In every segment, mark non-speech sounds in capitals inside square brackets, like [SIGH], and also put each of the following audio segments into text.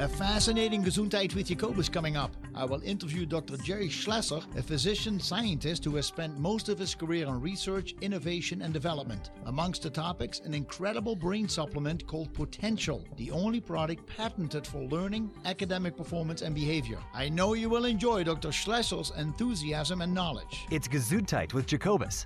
A fascinating Gesundheit with Jacobus coming up. I will interview Dr. Jerry Schlesser, a physician scientist who has spent most of his career on research, innovation, and development. Amongst the topics, an incredible brain supplement called Potential, the only product patented for learning, academic performance, and behavior. I know you will enjoy Dr. Schlesser's enthusiasm and knowledge. It's Gesundheit with Jacobus.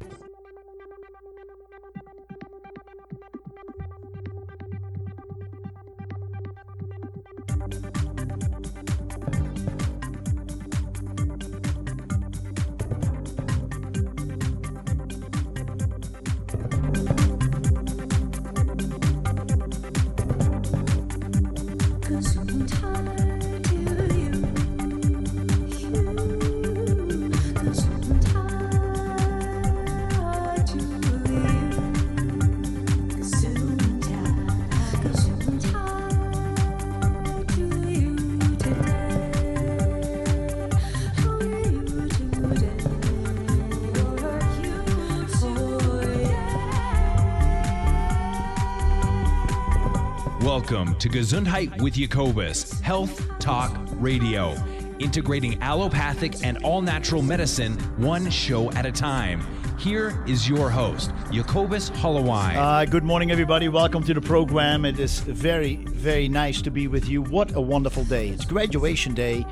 To Gesundheit with Jacobus, Health Talk Radio, integrating allopathic and all natural medicine one show at a time. Here is your host, Jacobus Holloway. Uh, good morning, everybody. Welcome to the program. It is very, very nice to be with you. What a wonderful day! It's graduation day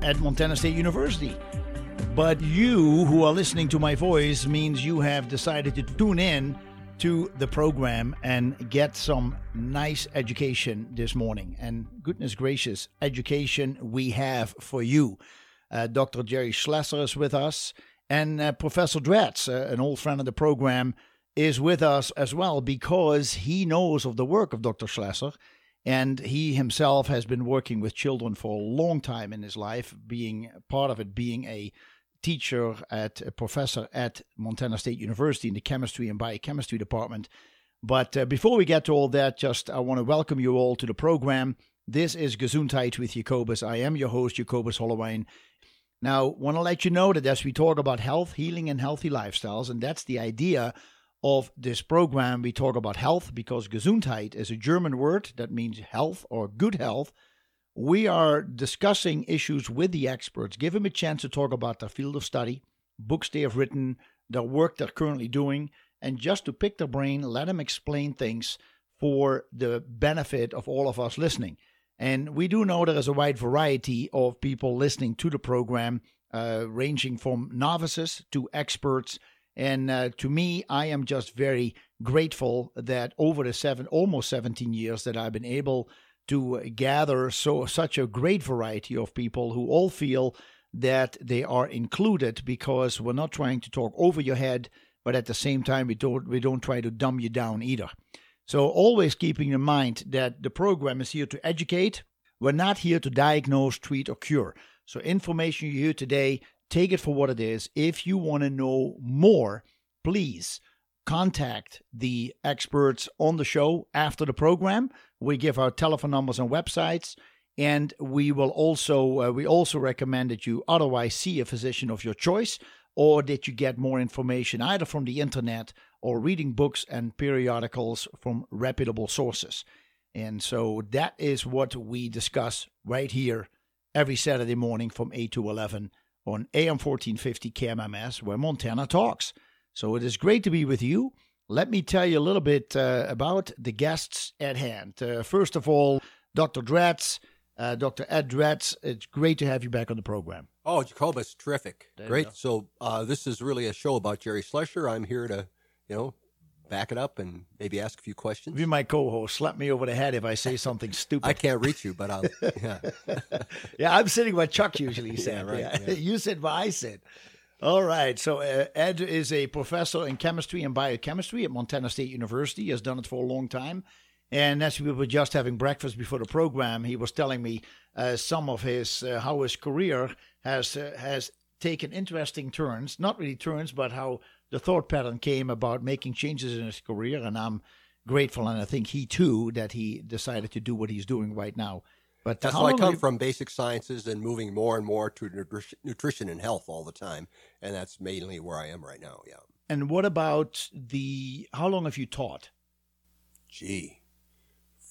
at Montana State University. But you who are listening to my voice means you have decided to tune in to the program and get some nice education this morning. And goodness gracious, education we have for you. Uh, Dr. Jerry Schlesser is with us, and uh, Professor Dratz, uh, an old friend of the program, is with us as well because he knows of the work of Dr. Schlesser. And he himself has been working with children for a long time in his life, being part of it being a teacher at a professor at Montana State University in the chemistry and biochemistry department. But uh, before we get to all that, just I want to welcome you all to the program. This is Gesundheit with Jacobus. I am your host, Jacobus Holloway. Now, want to let you know that as we talk about health, healing, and healthy lifestyles, and that's the idea of this program, we talk about health because Gesundheit is a German word that means health or good health. We are discussing issues with the experts, give them a chance to talk about their field of study, books they have written, the work they're currently doing, and just to pick their brain, let them explain things for the benefit of all of us listening. And we do know there is a wide variety of people listening to the program, uh, ranging from novices to experts. And uh, to me, I am just very grateful that over the seven, almost 17 years that I've been able to gather so such a great variety of people who all feel that they are included because we're not trying to talk over your head, but at the same time we don't we don't try to dumb you down either. So always keeping in mind that the program is here to educate. We're not here to diagnose, treat, or cure. So information you hear today, take it for what it is. If you want to know more, please contact the experts on the show after the program. We give our telephone numbers and websites. And we will also uh, we also recommend that you otherwise see a physician of your choice or that you get more information either from the internet or reading books and periodicals from reputable sources. And so that is what we discuss right here every Saturday morning from 8 to 11 on AM 1450 KMMS, where Montana talks. So it is great to be with you. Let me tell you a little bit uh, about the guests at hand. Uh, first of all, Dr. Dratz, uh, Dr. Ed Dratz, it's great to have you back on the program. Oh, Jacobus, terrific. Great. So uh, this is really a show about Jerry Schlesser. I'm here to, you know, back it up and maybe ask a few questions. Be my co-host. Slap me over the head if I say something [LAUGHS] stupid. I can't reach you, but I'll. Yeah, [LAUGHS] yeah I'm sitting where Chuck usually [LAUGHS] sat. Yeah, right, Yeah. yeah. you sit where I sit. All right. So uh, Ed is a professor in chemistry and biochemistry at Montana State University. He has done it for a long time. And as we were just having breakfast before the program, he was telling me uh, some of his uh, how his career has uh, has taken interesting turns. Not really turns, but how the thought pattern came about making changes in his career. And I'm grateful, and I think he too that he decided to do what he's doing right now. But that's how why I come you- from basic sciences and moving more and more to nutri- nutrition and health all the time, and that's mainly where I am right now. Yeah. And what about the? How long have you taught? Gee,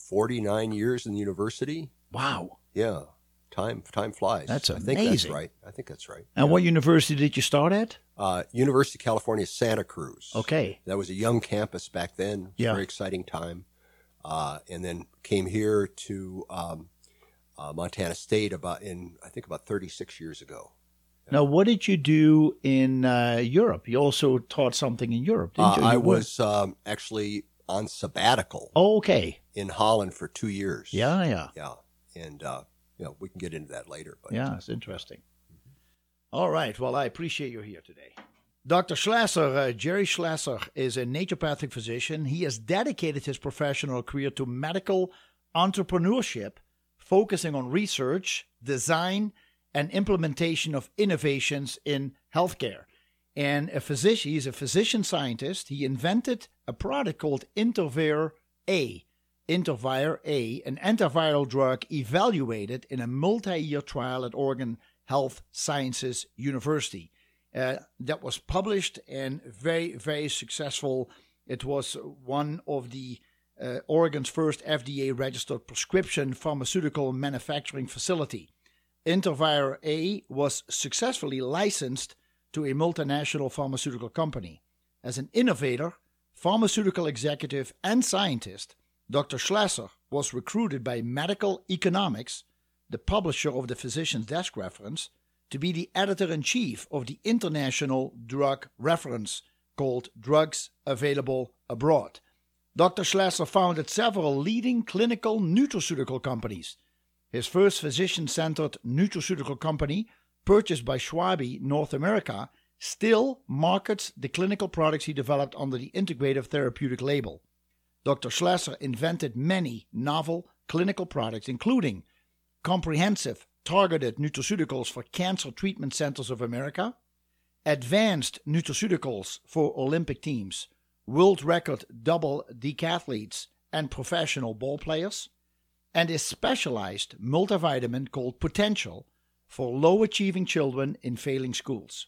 49 years in the university. Wow. Yeah. Time time flies. That's amazing. I think that's right. I think that's right. And what university did you start at? Uh, University of California, Santa Cruz. Okay. That was a young campus back then. Yeah. very exciting time. Uh, and then came here to um, uh, Montana State about in I think about 36 years ago. Now, what did you do in uh, Europe? You also taught something in Europe, didn't Uh, you? I was um, actually on sabbatical Oh, okay. in Holland for two years. Yeah, yeah. Yeah. And, uh, you know, we can get into that later. But Yeah, it's interesting. All right. Well, I appreciate you here today. Dr. Schlasser, uh, Jerry Schlasser, is a naturopathic physician. He has dedicated his professional career to medical entrepreneurship, focusing on research, design, and implementation of innovations in healthcare. And a physician, he's a physician scientist. He invented a product called Intervir A. Intervir A, an antiviral drug evaluated in a multi year trial at Oregon Health Sciences University. Uh, that was published and very, very successful. It was one of the uh, Oregon's first FDA registered prescription pharmaceutical manufacturing facility. Intervir A was successfully licensed to a multinational pharmaceutical company. As an innovator, pharmaceutical executive, and scientist, Dr. Schlasser was recruited by Medical Economics, the publisher of the Physician's Desk Reference, to be the editor in chief of the international drug reference called Drugs Available Abroad. Dr. Schlasser founded several leading clinical nutraceutical companies. His first physician centered nutraceutical company, purchased by Schwabe North America, still markets the clinical products he developed under the integrative therapeutic label. Dr. Schlasser invented many novel clinical products, including comprehensive targeted nutraceuticals for Cancer Treatment Centers of America, advanced nutraceuticals for Olympic teams, world record double decathletes, and professional ball players, and a specialized multivitamin called Potential for low achieving children in failing schools.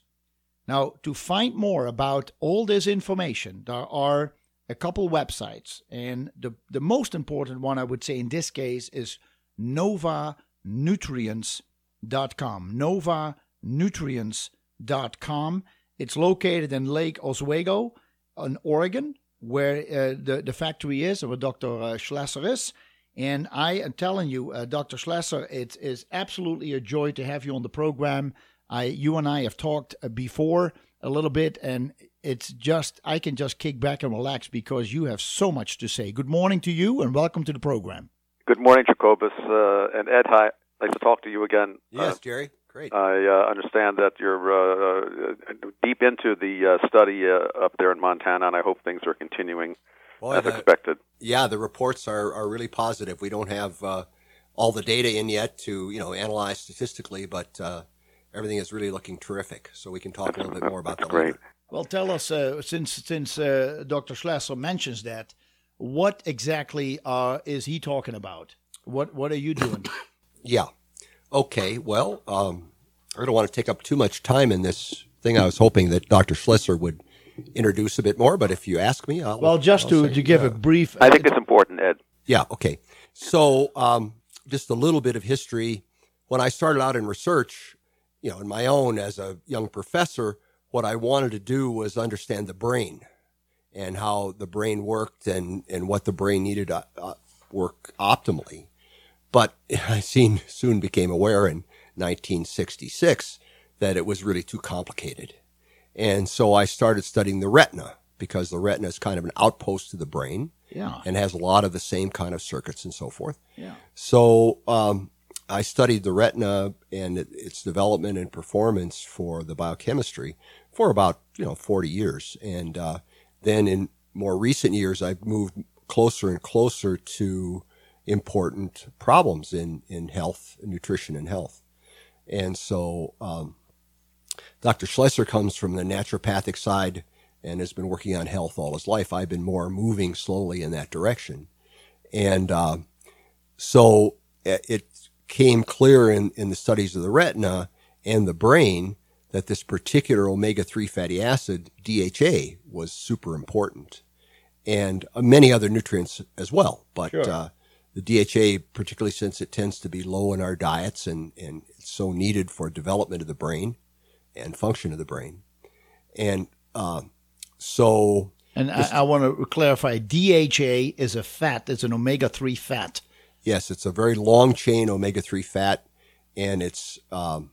Now, to find more about all this information, there are a couple websites, and the, the most important one I would say in this case is novanutrients.com. Novanutrients.com. It's located in Lake Oswego in Oregon, where uh, the, the factory is, where Dr. Uh, Schlasser is. And I am telling you, uh, Dr. Schlasser, it is absolutely a joy to have you on the program. I, you and I have talked uh, before a little bit, and it's just I can just kick back and relax because you have so much to say. Good morning to you, and welcome to the program. Good morning, Jacobus uh, and Ed. Hi, nice to talk to you again. Yes, Uh, Jerry. Great. I uh, understand that you're uh, uh, deep into the uh, study uh, up there in Montana, and I hope things are continuing Boy, as the- expected. yeah, the reports are, are really positive. We don't have uh, all the data in yet to you know analyze statistically, but uh, everything is really looking terrific. So we can talk a little bit more about that Great. later. Well, tell us uh, since since uh, Dr. Schlasser mentions that, what exactly uh, is he talking about? What what are you doing? [COUGHS] Yeah. Okay. Well, um, I don't want to take up too much time in this thing. I was hoping that Dr. Schlesser would introduce a bit more, but if you ask me, I'll. well, just I'll to, say, to give uh, a brief. I think it's important, Ed. Yeah. Okay. So, um, just a little bit of history. When I started out in research, you know, in my own as a young professor, what I wanted to do was understand the brain and how the brain worked and, and what the brain needed to uh, work optimally. But I seen, soon became aware in 1966 that it was really too complicated. And so I started studying the retina because the retina is kind of an outpost to the brain yeah, and has a lot of the same kind of circuits and so forth. yeah. So um, I studied the retina and it, its development and performance for the biochemistry for about you know 40 years, and uh, then in more recent years I've moved closer and closer to important problems in in health, nutrition, and health, and so. Um, Dr. Schlesser comes from the naturopathic side and has been working on health all his life. I've been more moving slowly in that direction. And uh, so it it came clear in, in the studies of the retina and the brain that this particular omega 3 fatty acid, DHA, was super important. And uh, many other nutrients as well. But Sure. uh, the DHA, particularly since it tends to be low in our diets and, and it's so needed for development of the brain and function of the brain. And uh, so. And I, I want to clarify DHA is a fat, it's an omega 3 fat. Yes, it's a very long chain omega 3 fat. And it's, um,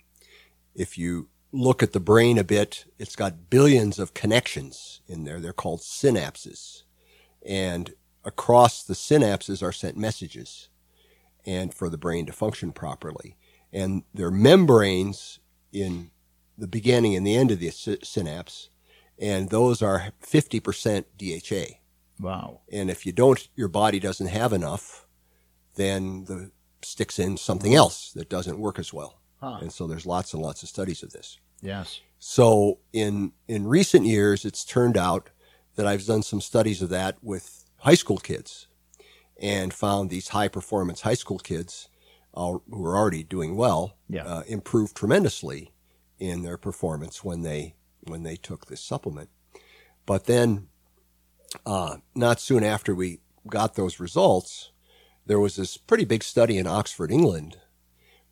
if you look at the brain a bit, it's got billions of connections in there. They're called synapses. And across the synapses are sent messages and for the brain to function properly. And there are membranes in the beginning and the end of the synapse, and those are 50% DHA. Wow. And if you don't, your body doesn't have enough, then the sticks in something else that doesn't work as well. Huh. And so there's lots and lots of studies of this. Yes. So in in recent years, it's turned out that I've done some studies of that with high school kids, and found these high performance high school kids uh, who were already doing well yeah. uh, improve tremendously in their performance when they when they took this supplement. But then, uh, not soon after we got those results, there was this pretty big study in Oxford, England,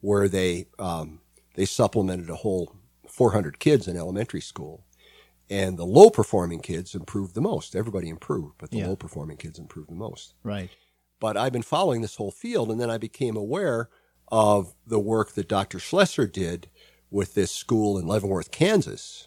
where they um, they supplemented a whole 400 kids in elementary school, and the low performing kids improved the most. Everybody improved, but the yeah. low performing kids improved the most. Right. But I've been following this whole field, and then I became aware of the work that Dr. Schlesser did with this school in Leavenworth, Kansas,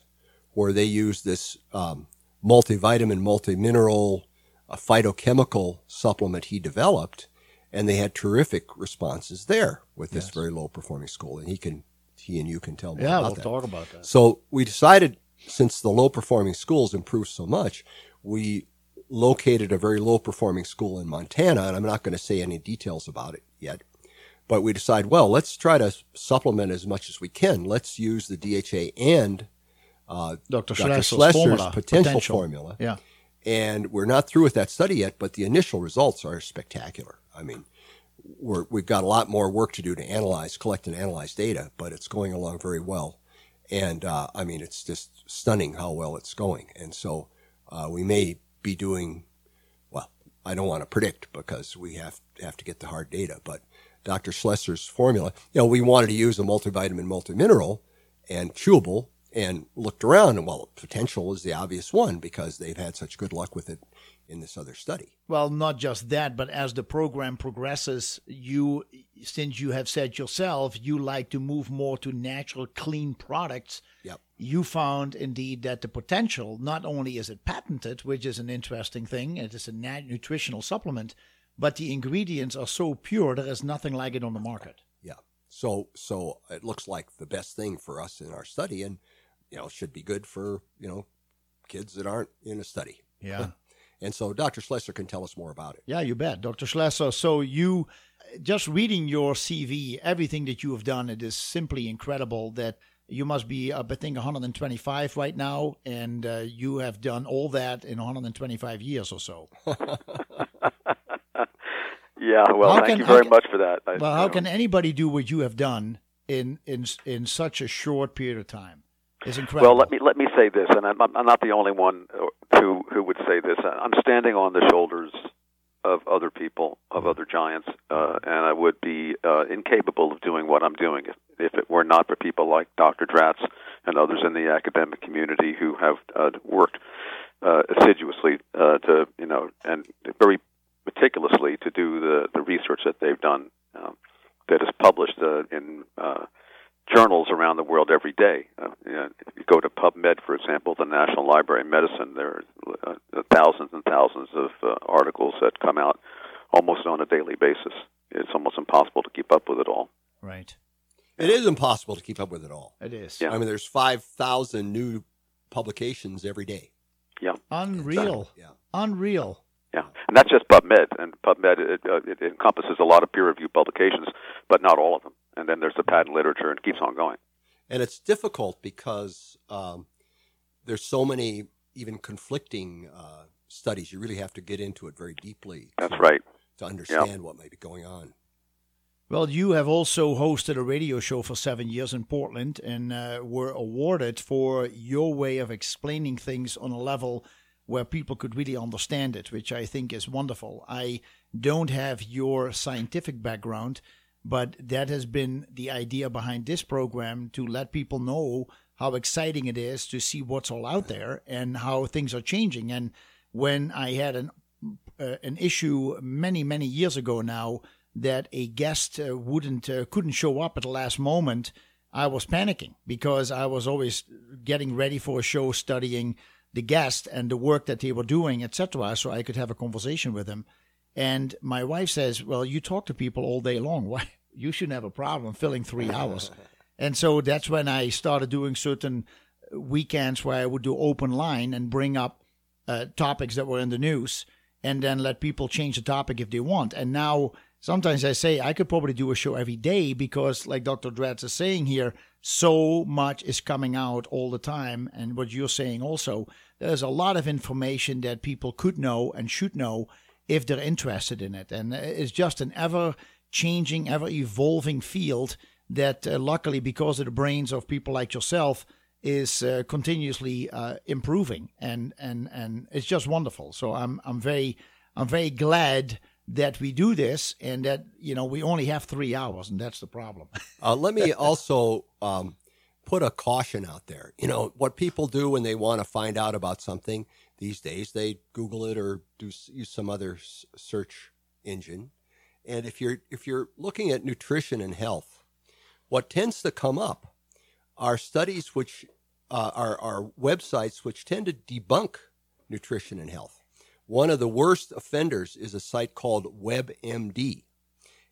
where they used this um, multivitamin, multimineral, a phytochemical supplement he developed, and they had terrific responses there with this yes. very low performing school. And he can, he and you can tell me yeah, about we'll that. talk about that. So we decided, since the low performing schools improved so much, we located a very low performing school in Montana, and I'm not going to say any details about it yet. But we decide, well, let's try to supplement as much as we can. Let's use the DHA and uh, Dr. Dr. Schlesser's formula, potential, potential, formula. Yeah. And we're not through with that study yet, but the initial results are spectacular. I mean, we have got a lot more work to do to analyze, collect, and analyze data, but it's going along very well. And uh, I mean, it's just stunning how well it's going. And so uh, we may be doing well. I don't want to predict because we have have to get the hard data, but Dr. Schlesser's formula. You know, we wanted to use a multivitamin, multimineral, and chewable, and looked around, and well, potential is the obvious one because they've had such good luck with it in this other study. Well, not just that, but as the program progresses, you, since you have said yourself, you like to move more to natural, clean products. Yep. You found indeed that the potential, not only is it patented, which is an interesting thing, it is a nutritional supplement, but the ingredients are so pure there is nothing like it on the market. Yeah. So so it looks like the best thing for us in our study and you know should be good for, you know, kids that aren't in a study. Yeah. [LAUGHS] and so Dr. Schlesser can tell us more about it. Yeah, you bet. Dr. Schlesser, so you just reading your CV, everything that you have done, it is simply incredible that you must be, up, I think, 125 right now, and uh, you have done all that in 125 years or so. [LAUGHS] Yeah, well, how thank can, you very can, much for that. I, well, how can anybody do what you have done in in in such a short period of time? It's incredible. Well, let me let me say this, and I'm, I'm not the only one who who would say this. I'm standing on the shoulders of other people, of other giants, uh, and I would be uh, incapable of doing what I'm doing if, if it were not for people like Dr. Dratz and others in the academic community who have uh, worked uh, assiduously uh, to, you know, and very meticulously to do the, the research that they've done um, that is published uh, in uh, journals around the world every day. Uh, you know, if you go to PubMed, for example, the National Library of Medicine, there are uh, thousands and thousands of uh, articles that come out almost on a daily basis. It's almost impossible to keep up with it all. Right. It is impossible to keep up with it all. It is. Yeah. I mean, there's 5,000 new publications every day. Yeah. Unreal. Yeah. Unreal. Yeah, and that's just PubMed, and PubMed it, uh, it encompasses a lot of peer-reviewed publications, but not all of them. And then there's the patent literature, and it keeps on going. And it's difficult because um, there's so many even conflicting uh, studies. You really have to get into it very deeply. That's right. To understand what may be going on. Well, you have also hosted a radio show for seven years in Portland and uh, were awarded for your way of explaining things on a level where people could really understand it, which I think is wonderful. I don't have your scientific background, but that has been the idea behind this program to let people know how exciting it is to see what's all out there and how things are changing. And when I had an uh, an issue many many years ago now that a guest uh, wouldn't uh, couldn't show up at the last moment, I was panicking because I was always getting ready for a show, studying the guest and the work that they were doing, etc., so I could have a conversation with them. And my wife says, "Well, you talk to people all day long. Why you shouldn't have a problem filling three hours." [LAUGHS] and so that's when I started doing certain weekends where I would do open line and bring up uh, topics that were in the news, and then let people change the topic if they want. And now sometimes I say I could probably do a show every day because, like Dr. Dratz is saying here, so much is coming out all the time. And what you're saying also, there's a lot of information that people could know and should know if they're interested in it. And it's just an ever changing, ever evolving field that, uh, luckily, because of the brains of people like yourself, is uh, continuously uh, improving, and and and it's just wonderful. So I'm I'm very I'm very glad that we do this, and that you know we only have three hours, and that's the problem. uh, let me [LAUGHS] also um, put a caution out there. You know what people do when they want to find out about something these days, they Google it or do use some other search engine. And if you're if you're looking at nutrition and health, what tends to come up are studies which uh, are, are websites which tend to debunk nutrition and health. One of the worst offenders is a site called WebMD.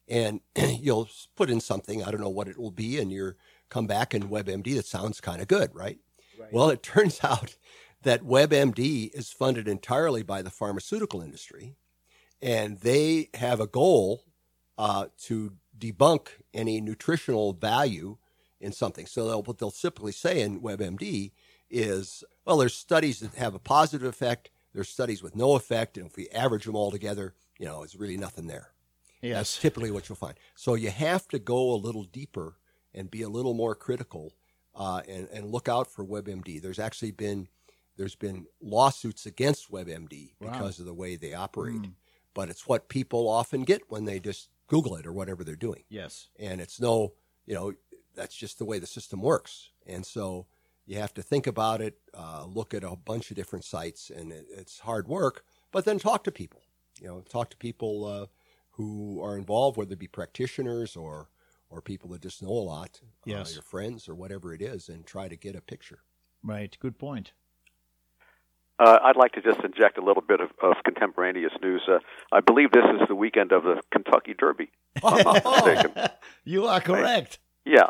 And [CLEARS THROAT] you'll put in something, I don't know what it will be, and you come back in WebMD that sounds kind of good, right? right? Well, it [LAUGHS] turns out that WebMD is funded entirely by the pharmaceutical industry, and they have a goal uh, to debunk any nutritional value in something. So they'll, what they'll typically say in WebMD is, well, there's studies that have a positive effect, there's studies with no effect, and if we average them all together, you know, it's really nothing there. Yes. That's typically what you'll find. So you have to go a little deeper and be a little more critical uh, and, and look out for WebMD. There's actually been there's been lawsuits against WebMD wow. because of the way they operate. Mm. But it's what people often get when they just Google it or whatever they're doing. Yes. And it's no, you know, that's just the way the system works. And so you have to think about it, uh, look at a bunch of different sites, and it, it's hard work. But then talk to people. You know, talk to people uh, who are involved, whether it be practitioners or or people that just know a lot, uh, yes. Uh, your friends or whatever it is, and try to get a picture. Right. Good point. Uh, I'd like to just inject a little bit of, of contemporaneous news. Uh, I believe this is the weekend of the Kentucky Derby. [LAUGHS] you are correct. Yeah,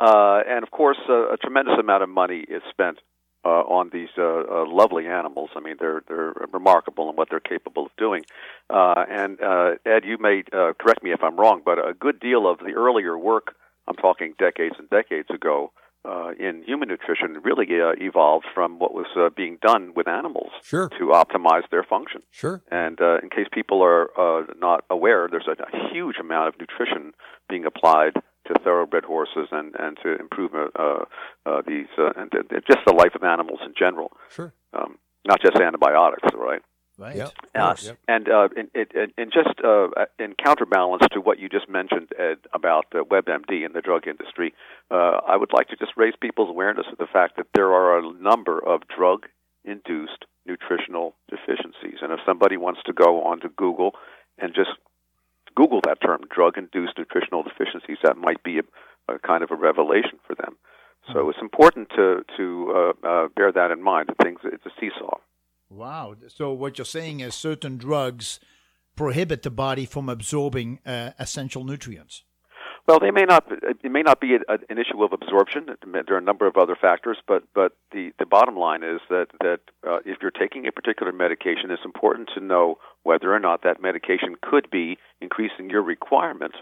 uh, and of course, uh, a tremendous amount of money is spent uh, on these uh, uh, lovely animals. I mean, they're they're remarkable in what they're capable of doing. Uh, and uh, Ed, you may uh, correct me if I'm wrong, but a good deal of the earlier work, I'm talking decades and decades ago, uh, in human nutrition really uh, evolved from what was uh, being done with animals sure. to optimize their function. Sure. And uh, in case people are uh, not aware, there's a, a huge amount of nutrition being applied to thoroughbred horses and and to improve uh, uh, these uh, and uh, just the life of animals in general. Sure. Um, not just antibiotics, right? Right. Yep. Uh, yep. And uh, in, in, in just uh, in counterbalance to what you just mentioned, Ed, about uh, WebMD and the drug industry, uh, I would like to just raise people's awareness of the fact that there are a number of drug-induced nutritional deficiencies. And if somebody wants to go onto Google and just Google that term, drug-induced nutritional deficiencies, that might be a, a kind of a revelation for them. So mm-hmm. it's important to to uh, uh, bear that in mind. That things it's a seesaw. Wow. So what you're saying is certain drugs prohibit the body from absorbing uh, essential nutrients. Well, they may not. It may not be a, an issue of absorption. There are a number of other factors, but but the, the bottom line is that that uh, if you're taking a particular medication, it's important to know whether or not that medication could be increasing your requirement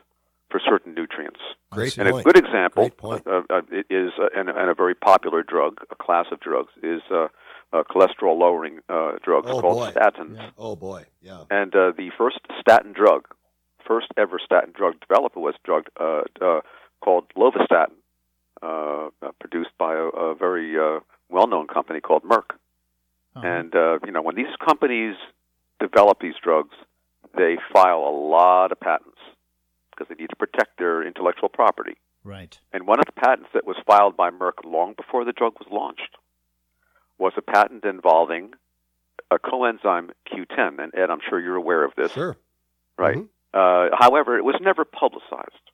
for certain nutrients. Great and point. a good example uh, uh, is, uh, and, and, a very popular drug, a class of drugs, is uh, cholesterol lowering uh, drugs oh, called boy. statins. Yeah. Oh boy, yeah. And uh, the first statin drug, first ever statin drug developed was a drug uh, uh, called lovastatin, uh, uh, produced by a, a very uh, well-known company called Merck. Uh-huh. And uh, you know, when these companies develop these drugs, they file a lot of patents because they need to protect their intellectual property. Right. And one of the patents that was filed by Merck long before the drug was launched was a patent involving a coenzyme Q10. And Ed, I'm sure you're aware of this, Sure. right? Mhm. Uh, however, it was never publicized,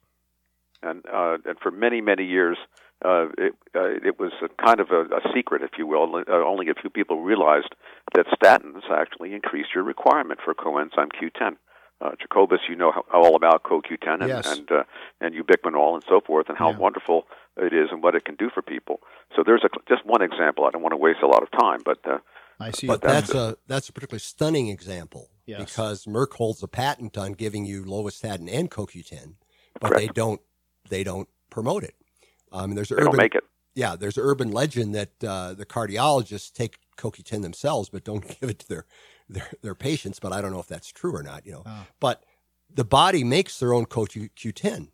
and uh, and for many many years, uh, it uh, it was a kind of a, a secret, if you will. Uh, only a few people realized that statins actually increase your requirement for coenzyme Q10. Uh, Jacobus, you know how, all about CoQ10 and Yes. and, uh, and ubiquinol and so forth, and how Yeah. wonderful it is and what it can do for people. So there's a, just one example. I don't want to waste a lot of time, but uh, I see. But your that's a that's a particularly stunning example Yes. because Merck holds a patent on giving you lovastatin and CoQ10, but they don't they don't promote it. Um, there's they urban don't make it. yeah, there's urban legend that uh, the cardiologists take CoQ10 themselves, but don't [LAUGHS] give it to their, their their patients. But I don't know if that's true or not. You know, Ah. but the body makes their own CoQ10,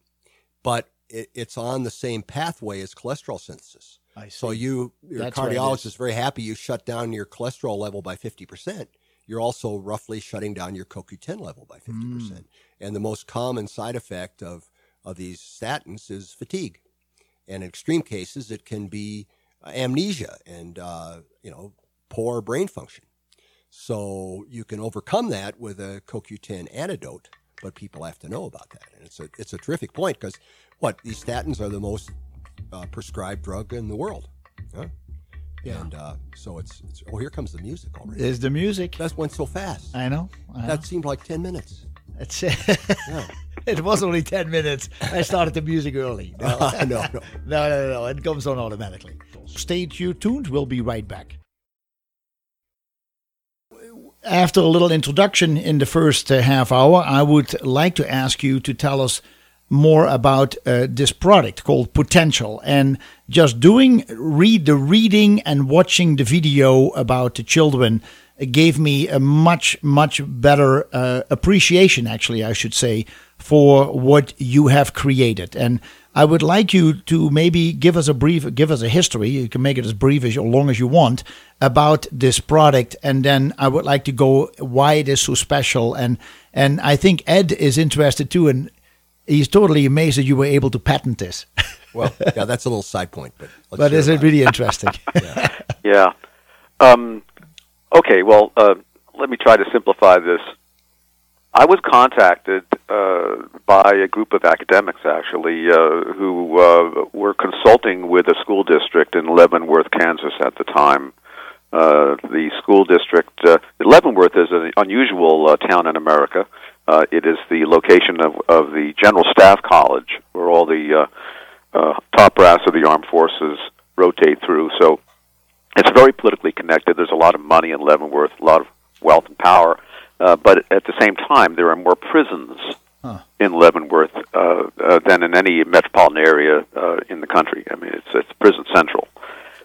but it, it's on the same pathway as cholesterol synthesis. I see. So you, your That's cardiologist is. very happy you shut down your cholesterol level by 50%. You're also roughly shutting down your CoQ10 level by 50%. Hmm. And the most common side effect of, of these statins is fatigue. And in extreme cases, it can be uh, amnesia and, uh, you know, poor brain function. So you can overcome that with a CoQ10 antidote, but people have to know about that. And it's a, it's a terrific point because what these statins are the most uh, prescribed drug in the world. Huh? Yeah. And uh, so it's, it's, oh, here comes the music already. Is the music? That went so fast. I know. I know. That seemed like 10 minutes. It's, Yeah. [LAUGHS] it was only 10 minutes. I started the music early. [LAUGHS] No, no, no. [LAUGHS] no, no, no, no. It comes on automatically. Stay tuned. We'll be right back. After a little introduction in the first uh, half hour, I would like to ask you to tell us more about uh, this product called Potential. And just doing read the reading and watching the video about the children gave me a much much better uh, appreciation actually I should say for what you have created. And I would like you to maybe give us a brief give us a history. You can make it as brief as or long as you want about this product. And then I would like to go why it is so special. And and I think Ed is interested too and he's totally amazed that you were able to patent this [LAUGHS] Well, yeah, that's a little side point, but let's but is it about really [LAUGHS] interesting [LAUGHS] Yeah. Um, okay. Well, uh, let me try to simplify this. I was contacted uh, by a group of academics, actually, uh, who uh, were consulting with a school district in Leavenworth, Kansas, at the time. Uh, the school district, uh, Leavenworth is an unusual uh, town in America. Uh, it is the location of, of the General Staff College, where all the uh, uh, top brass of the armed forces rotate through. So it's very politically connected. There's a lot of money in Leavenworth, a lot of wealth and power. Uh, but at the same time, there are more prisons Huh. in Leavenworth uh, uh, than in any metropolitan area uh, in the country. I mean, it's it's prison central.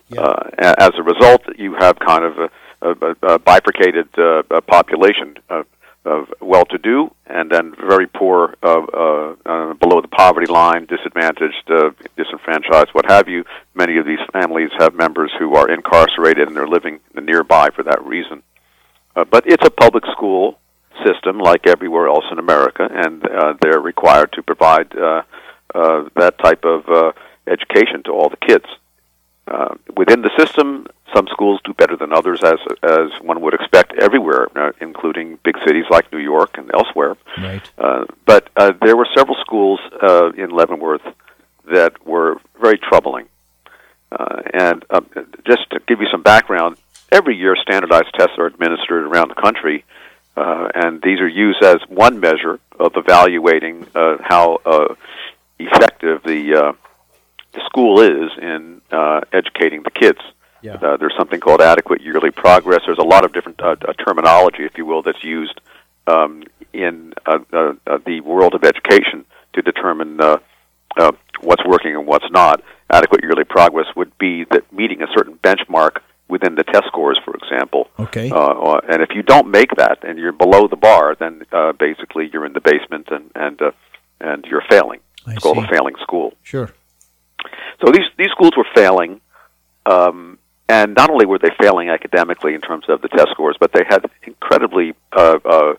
Yeah. Uh, as a result, you have kind of a, a, a bifurcated uh, uh, population of, of well-to-do and then very poor, uh, uh, uh, below the poverty line, disadvantaged, uh, disenfranchised, what have you. Many of these families have members who are incarcerated and they're living nearby for that reason. Uh, but it's a public school system like everywhere else in America, and uh, they're required to provide uh, uh, that type of uh, education to all the kids. Uh, within the system, some schools do better than others, as as one would expect everywhere, uh, including big cities like New York and elsewhere. right Uh, but uh, there were several schools uh, in Leavenworth that were very troubling. Uh, and um, just to give you some background, every year standardized tests are administered around the country, uh, and these are used as one measure of evaluating uh, how uh, effective the uh, the school is in uh, educating the kids. Yeah. Uh, there's something called adequate yearly progress. There's a lot of different uh, terminology, if you will, that's used um, in uh, uh, uh, the world of education to determine uh, uh, what's working and what's not. Adequate yearly progress would be that meeting a certain benchmark within the test scores, for example. Okay. Uh, and if you don't make that and you're below the bar, then uh, basically you're in the basement and and uh, and you're failing. I It's called see. a failing school. sure So these these schools were failing, um, and not only were they failing academically in terms of the test scores, but they had incredibly uh, uh,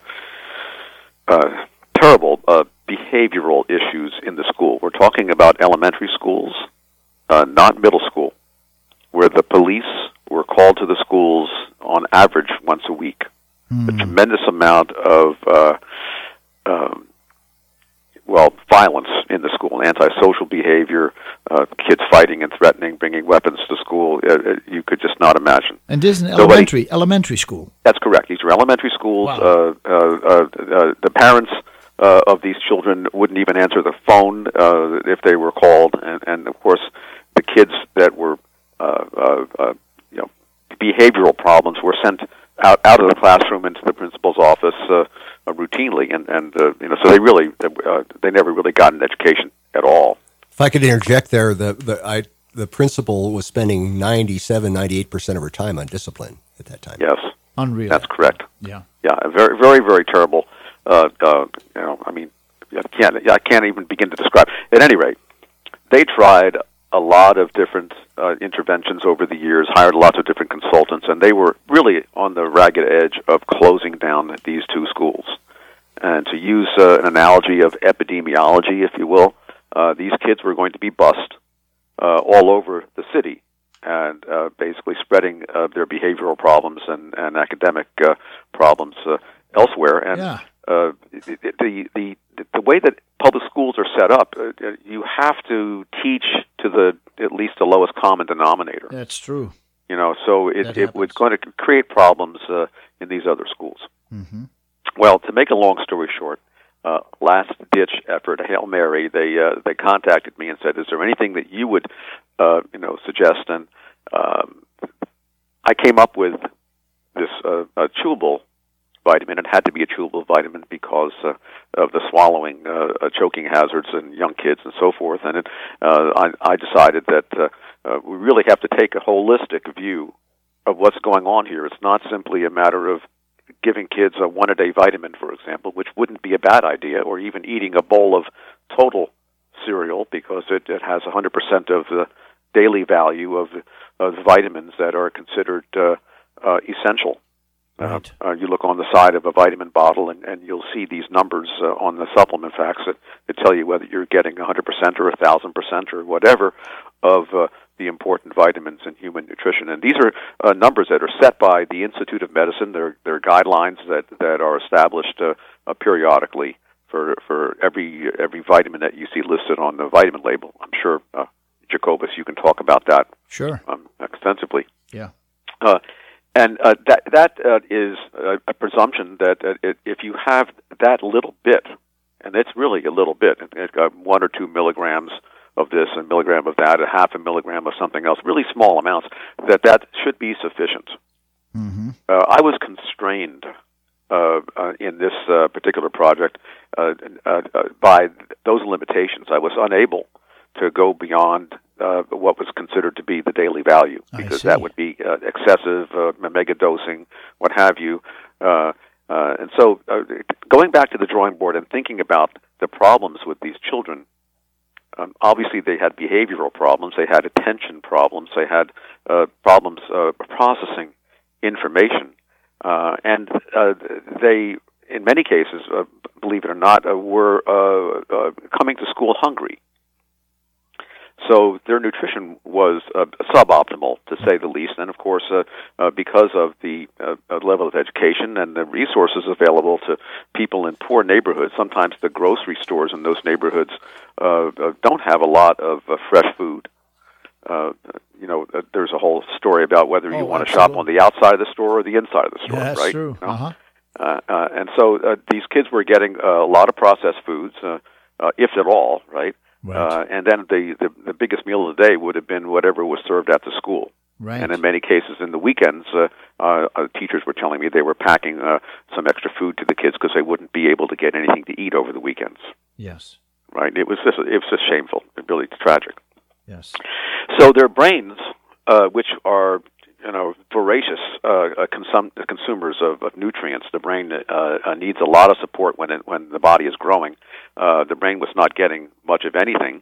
uh, terrible uh, behavioral issues in the school. We're talking about elementary schools, uh, not middle school, where the police were called to the schools on average once a week. A tremendous amount of uh, um, well, violence in the school, antisocial behavior, uh, kids fighting and threatening, bringing weapons to school. Uh, uh, you could just not imagine. And this is an Nobody- elementary elementary school. That's correct. These are elementary schools. Wow. Uh, uh, uh, uh, the parents uh, of these children wouldn't even answer the phone uh, if they were called, and, and of course, the kids that were, uh, uh, uh, you know, behavioral problems were sent out out of the classroom into the principal's office uh, uh, routinely, and and uh, you know, so they really uh, they never really got an education at all. If I could interject there, the the I the principal was spending 97, 98 percent of her time on discipline at that time. Yes, Unreal. that's correct. Yeah. yeah, very, very, very terrible. Uh, uh, you know, I mean, I can't, I can't even begin to describe. At any rate, they tried a lot of different uh, interventions over the years, hired lots of different consultants, and they were really on the ragged edge of closing down these two schools. And to use uh, an analogy of epidemiology, if you will, uh, these kids were going to be bussed uh, all over the city and uh, basically spreading uh, their behavioral problems and, and academic uh, problems uh, elsewhere. And Yeah. Uh, the, the the way that public schools are set up, uh, you have to teach to the at least the lowest common denominator. That's true. You know, so it it was going to create problems uh, in these other schools. hmm Well, to make a long story short, uh, last ditch effort, Hail Mary, they uh, they contacted me and said, "Is there anything that you would, uh, you know, suggest?" And um, I came up with this uh, uh, chewable vitamin. It had to be a chewable vitamin because uh, of the swallowing, uh, uh, choking hazards in young kids and so forth. And it, uh, I, I decided that uh, uh, we really have to take a holistic view of what's going on here. It's not simply a matter of giving kids a one a day vitamin, for example, which wouldn't be a bad idea, or even eating a bowl of total cereal because it, it has 100% of the daily value of, of vitamins that are considered uh, uh, essential. Right. Uh, uh, you look on the side of a vitamin bottle, and, and you'll see these numbers uh, on the supplement facts that, that tell you whether you're getting 100% or 1,000% or whatever of uh, the important vitamins in human nutrition. And these are uh, numbers that are set by the Institute of Medicine. They're, they're guidelines that, that are established uh, uh, periodically for, for every, every vitamin that you see listed on the vitamin label. I'm sure, uh, Jacobus, you can talk about that Sure. um, extensively. Yeah. Uh, and uh, that that uh, is a, a presumption that uh, it, if you have that little bit, and it's really a little bit, it, uh, one or two milligrams of this, a milligram of that, a half a milligram of something else, really small amounts, that that should be sufficient. hmm Uh, I was constrained uh, uh, in this uh, particular project uh, uh, uh, by those limitations. I was unable to go beyond uh, what was considered to be the daily value because that would be uh, excessive, uh, mega dosing, what have you. Uh, uh, and so, uh, going back to the drawing board and thinking about the problems with these children, um, obviously they had behavioral problems, they had attention problems, they had uh, problems uh, processing information, uh, and uh, they, in many cases, uh, believe it or not, uh, were uh, uh, coming to school hungry. So their nutrition was uh, suboptimal, to say the least. And of course, uh, uh, because of the uh, uh, level of education and the resources available to people in poor neighborhoods, sometimes the grocery stores in those neighborhoods uh, uh, don't have a lot of uh, fresh food. Uh, you know, uh, there's a whole story about whether you Oh, want to shop on the outside of the store or the inside of the store, Yeah, that's right? true. You know? Uh-huh. Uh, uh, and so uh, these kids were getting uh, a lot of processed foods, uh, uh, if at all, right? Right. Uh, and then the, the the biggest meal of the day would have been whatever was served at the school. Right. And in many cases, in the weekends, uh, uh, uh, teachers were telling me they were packing uh, some extra food to the kids because they wouldn't be able to get anything to eat over the weekends. yes. Right? It was just it was just shameful. It really tragic. Yes. So their brains, uh, which are you know voracious uh, uh, consum- consumers of, of nutrients, the brain uh, uh, needs a lot of support when it, when the body is growing. Uh, the brain was not getting much of anything,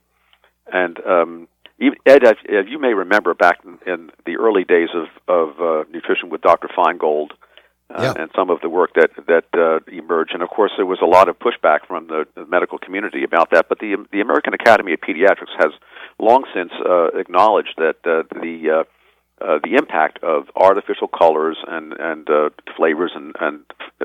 and um, Ed, as, as you may remember, back in, in the early days of of uh, nutrition with Dr. Feingold, uh, Yeah. and some of the work that that uh, emerged, and of course there was a lot of pushback from the, the medical community about that. But the the American Academy of Pediatrics has long since uh, acknowledged that uh, the uh, uh, the impact of artificial colors and and uh, flavors and and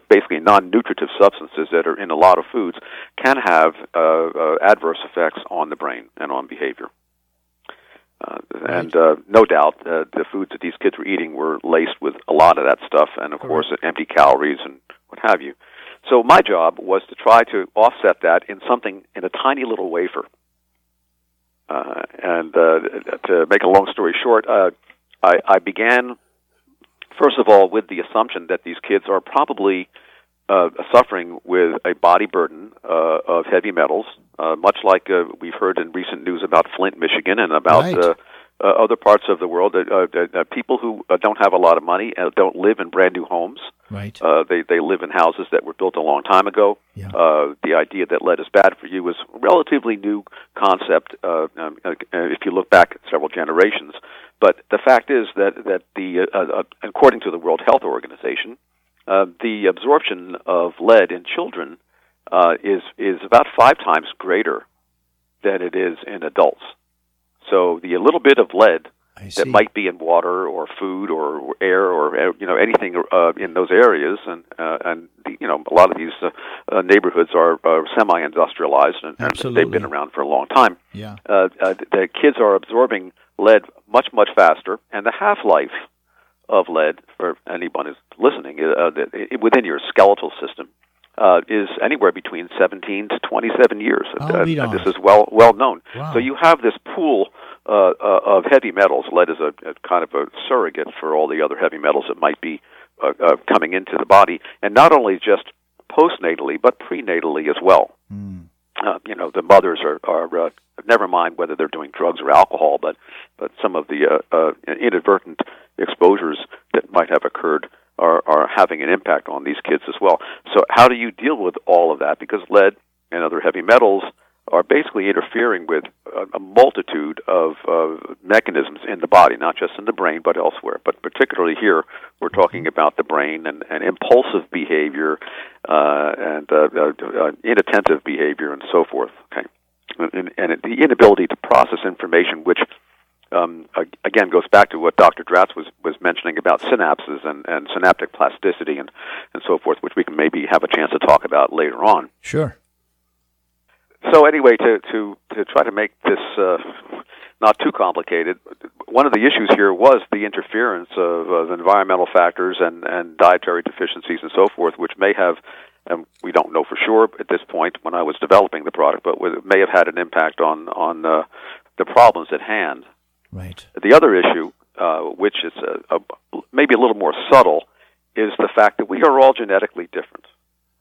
basically non-nutritive substances that are in a lot of foods can have uh, uh, adverse effects on the brain and on behavior. Uh, and uh, no doubt, uh, the foods that these kids were eating were laced with a lot of that stuff, and of course, empty calories and what have you. So my job was to try to offset that in something in a tiny little wafer. Uh, and uh, to make a long story short, uh, I, I began first of all with the assumption that these kids are probably uh, suffering with a body burden uh, of heavy metals, uh, much like uh, we've heard in recent news about Flint, Michigan, and about Right. uh, uh, other parts of the world. Uh, uh, uh, people who uh, don't have a lot of money and don't live in brand new homes. Right. Uh, they they live in houses that were built a long time ago. Yeah. Uh, the idea that lead is bad for you is a relatively new concept. Uh, um, uh, if you look back several generations, but the fact is that that the uh, uh, according to the World Health Organization, uh, the absorption of lead in children uh, is is about five times greater than it is in adults. So the little bit of lead that might be in water or food or air or uh, you know anything uh, in those areas, and uh, and the, you know a lot of these uh, uh, neighborhoods are uh, semi-industrialized and, and they've been around for a long time. yeah. Uh, uh, the kids are absorbing lead much much faster, and the half life of lead for anyone who's listening uh, it, within your skeletal system uh, is anywhere between 17 to 27 years. I'll Uh, and this is well well known. Wow. So you have this pool uh, uh, of heavy metals. Lead is a, a kind of a surrogate for all the other heavy metals that might be uh, uh, coming into the body, and not only just postnatally but prenatally as well Mm. uh, you know the mothers are are uh, never mind whether they're doing drugs or alcohol, but but some of the uh, uh, inadvertent exposures that might have occurred are are having an impact on these kids as well. So how do you deal with all of that? Because lead and other heavy metals are basically interfering with a, multitude of uh, mechanisms in the body, not just in the brain but elsewhere. But particularly here, we're talking about the brain and, and impulsive behavior uh, and uh, uh, uh, inattentive behavior and so forth. Okay, and, and the inability to process information, which um, again goes back to what Dr. Dratz was, was mentioning about synapses and, and synaptic plasticity and, and so forth, which we can maybe have a chance to talk about later on. Sure. So anyway, to to to try to make this uh, not too complicated, one of the issues here was the interference of, of environmental factors and and dietary deficiencies and so forth, which may have. and we don't know for sure at this point when I was developing the product, but it may have had an impact on on uh, the problems at hand. Right. The other issue, uh, which is a, a, maybe a little more subtle, is the fact that we are all genetically different.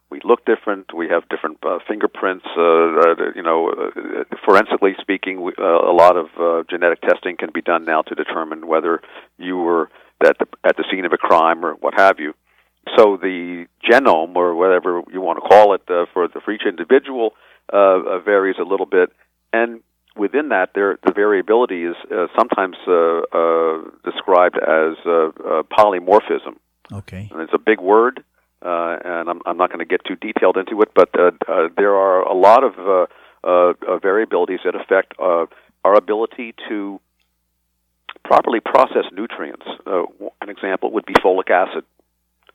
We look different. We have different uh, fingerprints. Uh, uh, you know, uh, forensically speaking, we, uh, a lot of genetic testing can be done now to determine whether you were at the at the scene of a crime or what have you. So the genome, or whatever you want to call it, for the for each individual, varies a little bit, and within that, there the variability is uh, sometimes uh, uh, described as uh, uh, polymorphism, Okay. and it's a big word, uh, and I'm, I'm not going to get too detailed into it, but uh, uh, there are a lot of uh, uh, uh, variabilities that affect uh, our ability to properly process nutrients. Uh, an example would be folic acid.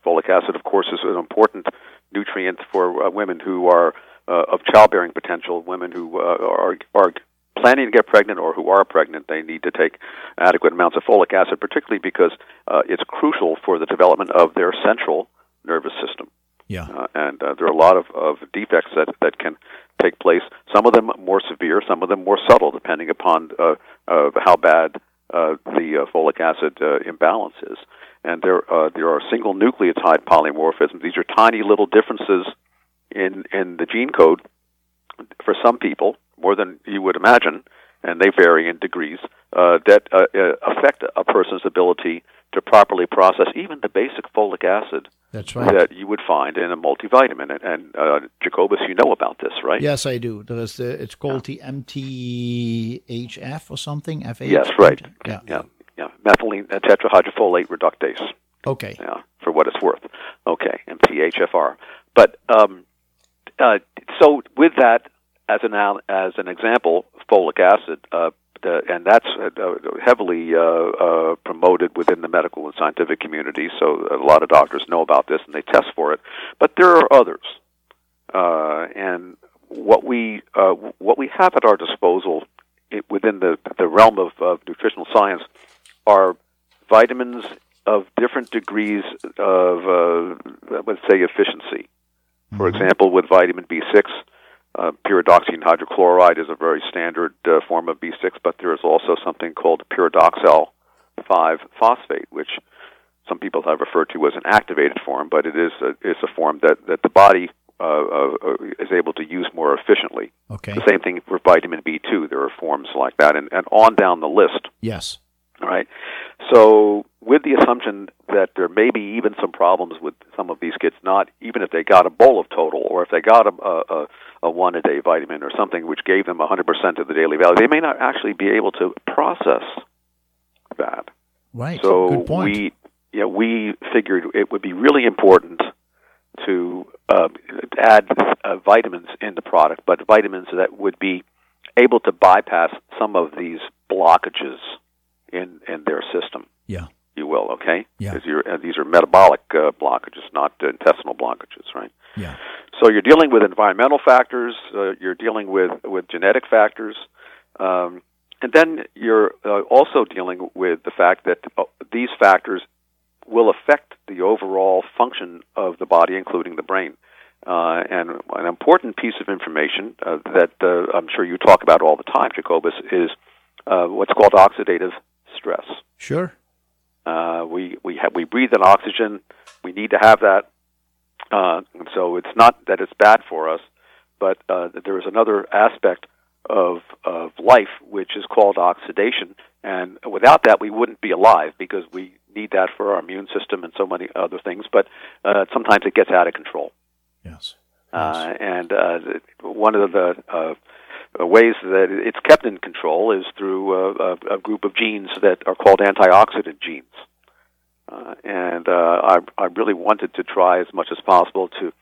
Folic acid, of course, is an important nutrient for uh, women who are uh, of childbearing potential, women who uh, are are planning to get pregnant or who are pregnant. They need to take adequate amounts of folic acid, particularly because uh, it's crucial for the development of their central nervous system. Yeah. Uh, and uh, there are a lot of, of defects that, that can take place. Some of them more severe, some of them more subtle, depending upon uh, uh, how bad uh, the uh, folic acid uh, imbalance is. And there uh, there are single nucleotide polymorphisms. These are tiny little differences in in the gene code for some people, more than you would imagine, and they vary in degrees uh, that uh, uh, affect a person's ability to properly process even the basic folic acid right. that you would find in a multivitamin. And, and uh, Jacobus, you know about this, right? Yes, I do. There's the, it's called the MTHF or something. FH. Yes, right. Yeah. Yeah, yeah. Methylene uh, tetrahydrofolate reductase. Okay. Yeah, for what it's worth. Okay, MTHFR. But um, uh, so with that as an al- as an example, folic acid, uh, the, and that's uh, heavily uh, uh, promoted within the medical and scientific community. So a lot of doctors know about this and they test for it. But there are others, uh, and what we uh, what we have at our disposal it, within the the realm of, of nutritional science are vitamins of different degrees of, uh, let's say, efficiency. For example, with vitamin B6, uh, pyridoxine hydrochloride is a very standard uh, form of B6, but there is also something called pyridoxal 5 phosphate, which some people have referred to as an activated form, but it is a, is a form that, that the body uh, uh, is able to use more efficiently. Okay. The same thing for vitamin B2. There are forms like that, and, and on down the list. Yes. All right. So, with the assumption that there may be even some problems with some of these kids, not even if they got a bowl of total or if they got a, a, a one a day vitamin or something which gave them 100% of the daily value, they may not actually be able to process that. Right. So Good point. we, yeah, we figured it would be really important to uh, add uh, vitamins in the product, but vitamins that would be able to bypass some of these blockages in in their system. yeah. You will, okay? Yeah. Because you're, uh, these are metabolic uh, blockages, not intestinal blockages, right? Yeah. So you're dealing with environmental factors. Uh, you're dealing with with genetic factors, um, and then you're uh, also dealing with the fact that uh, these factors will affect the overall function of the body, including the brain. Uh, and an important piece of information uh, that uh, I'm sure you talk about all the time, Jacobus, is uh, what's called oxidative stress. Sure. Uh, we we have we breathe in oxygen. We need to have that. Uh, and so it's not that it's bad for us, but uh, there is another aspect of of life which is called oxidation, and without that we wouldn't be alive because we need that for our immune system and so many other things. But uh, sometimes it gets out of control. Yes. Uh, and uh, one of the uh, ways that it's kept in control is through uh, a, a group of genes that are called antioxidant genes. Uh, and uh, I, I really wanted to try as much as possible to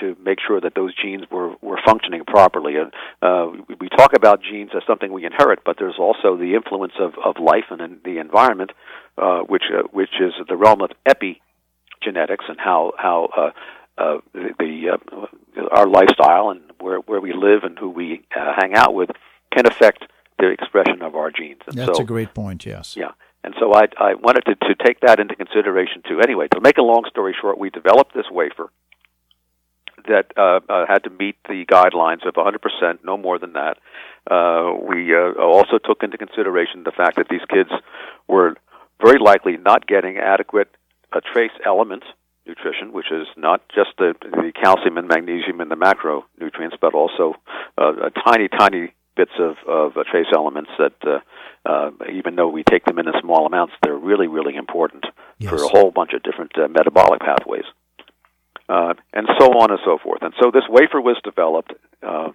to make sure that those genes were, were functioning properly. And uh, we, we talk about genes as something we inherit, but there's also the influence of, of life and in the environment, uh, which uh, which is the realm of epigenetics and how how uh, uh, the, the uh, our lifestyle and where where we live and who we uh, hang out with can affect the expression of our genes. And That's so, a great point. Yes. yeah. And so I, I wanted to, to take that into consideration too. Anyway, to make a long story short, we developed this wafer that uh, uh, had to meet the guidelines of 100%, no more than that. Uh, we uh, also took into consideration the fact that these kids were very likely not getting adequate uh, trace element nutrition, which is not just the, the calcium and magnesium and the macronutrients, but also uh, a tiny, tiny bits of, of uh, trace elements that, uh, uh, even though we take them in small amounts, they're really, really important for a whole bunch of different uh, metabolic pathways, uh, and so on and so forth. And so this wafer was developed, uh,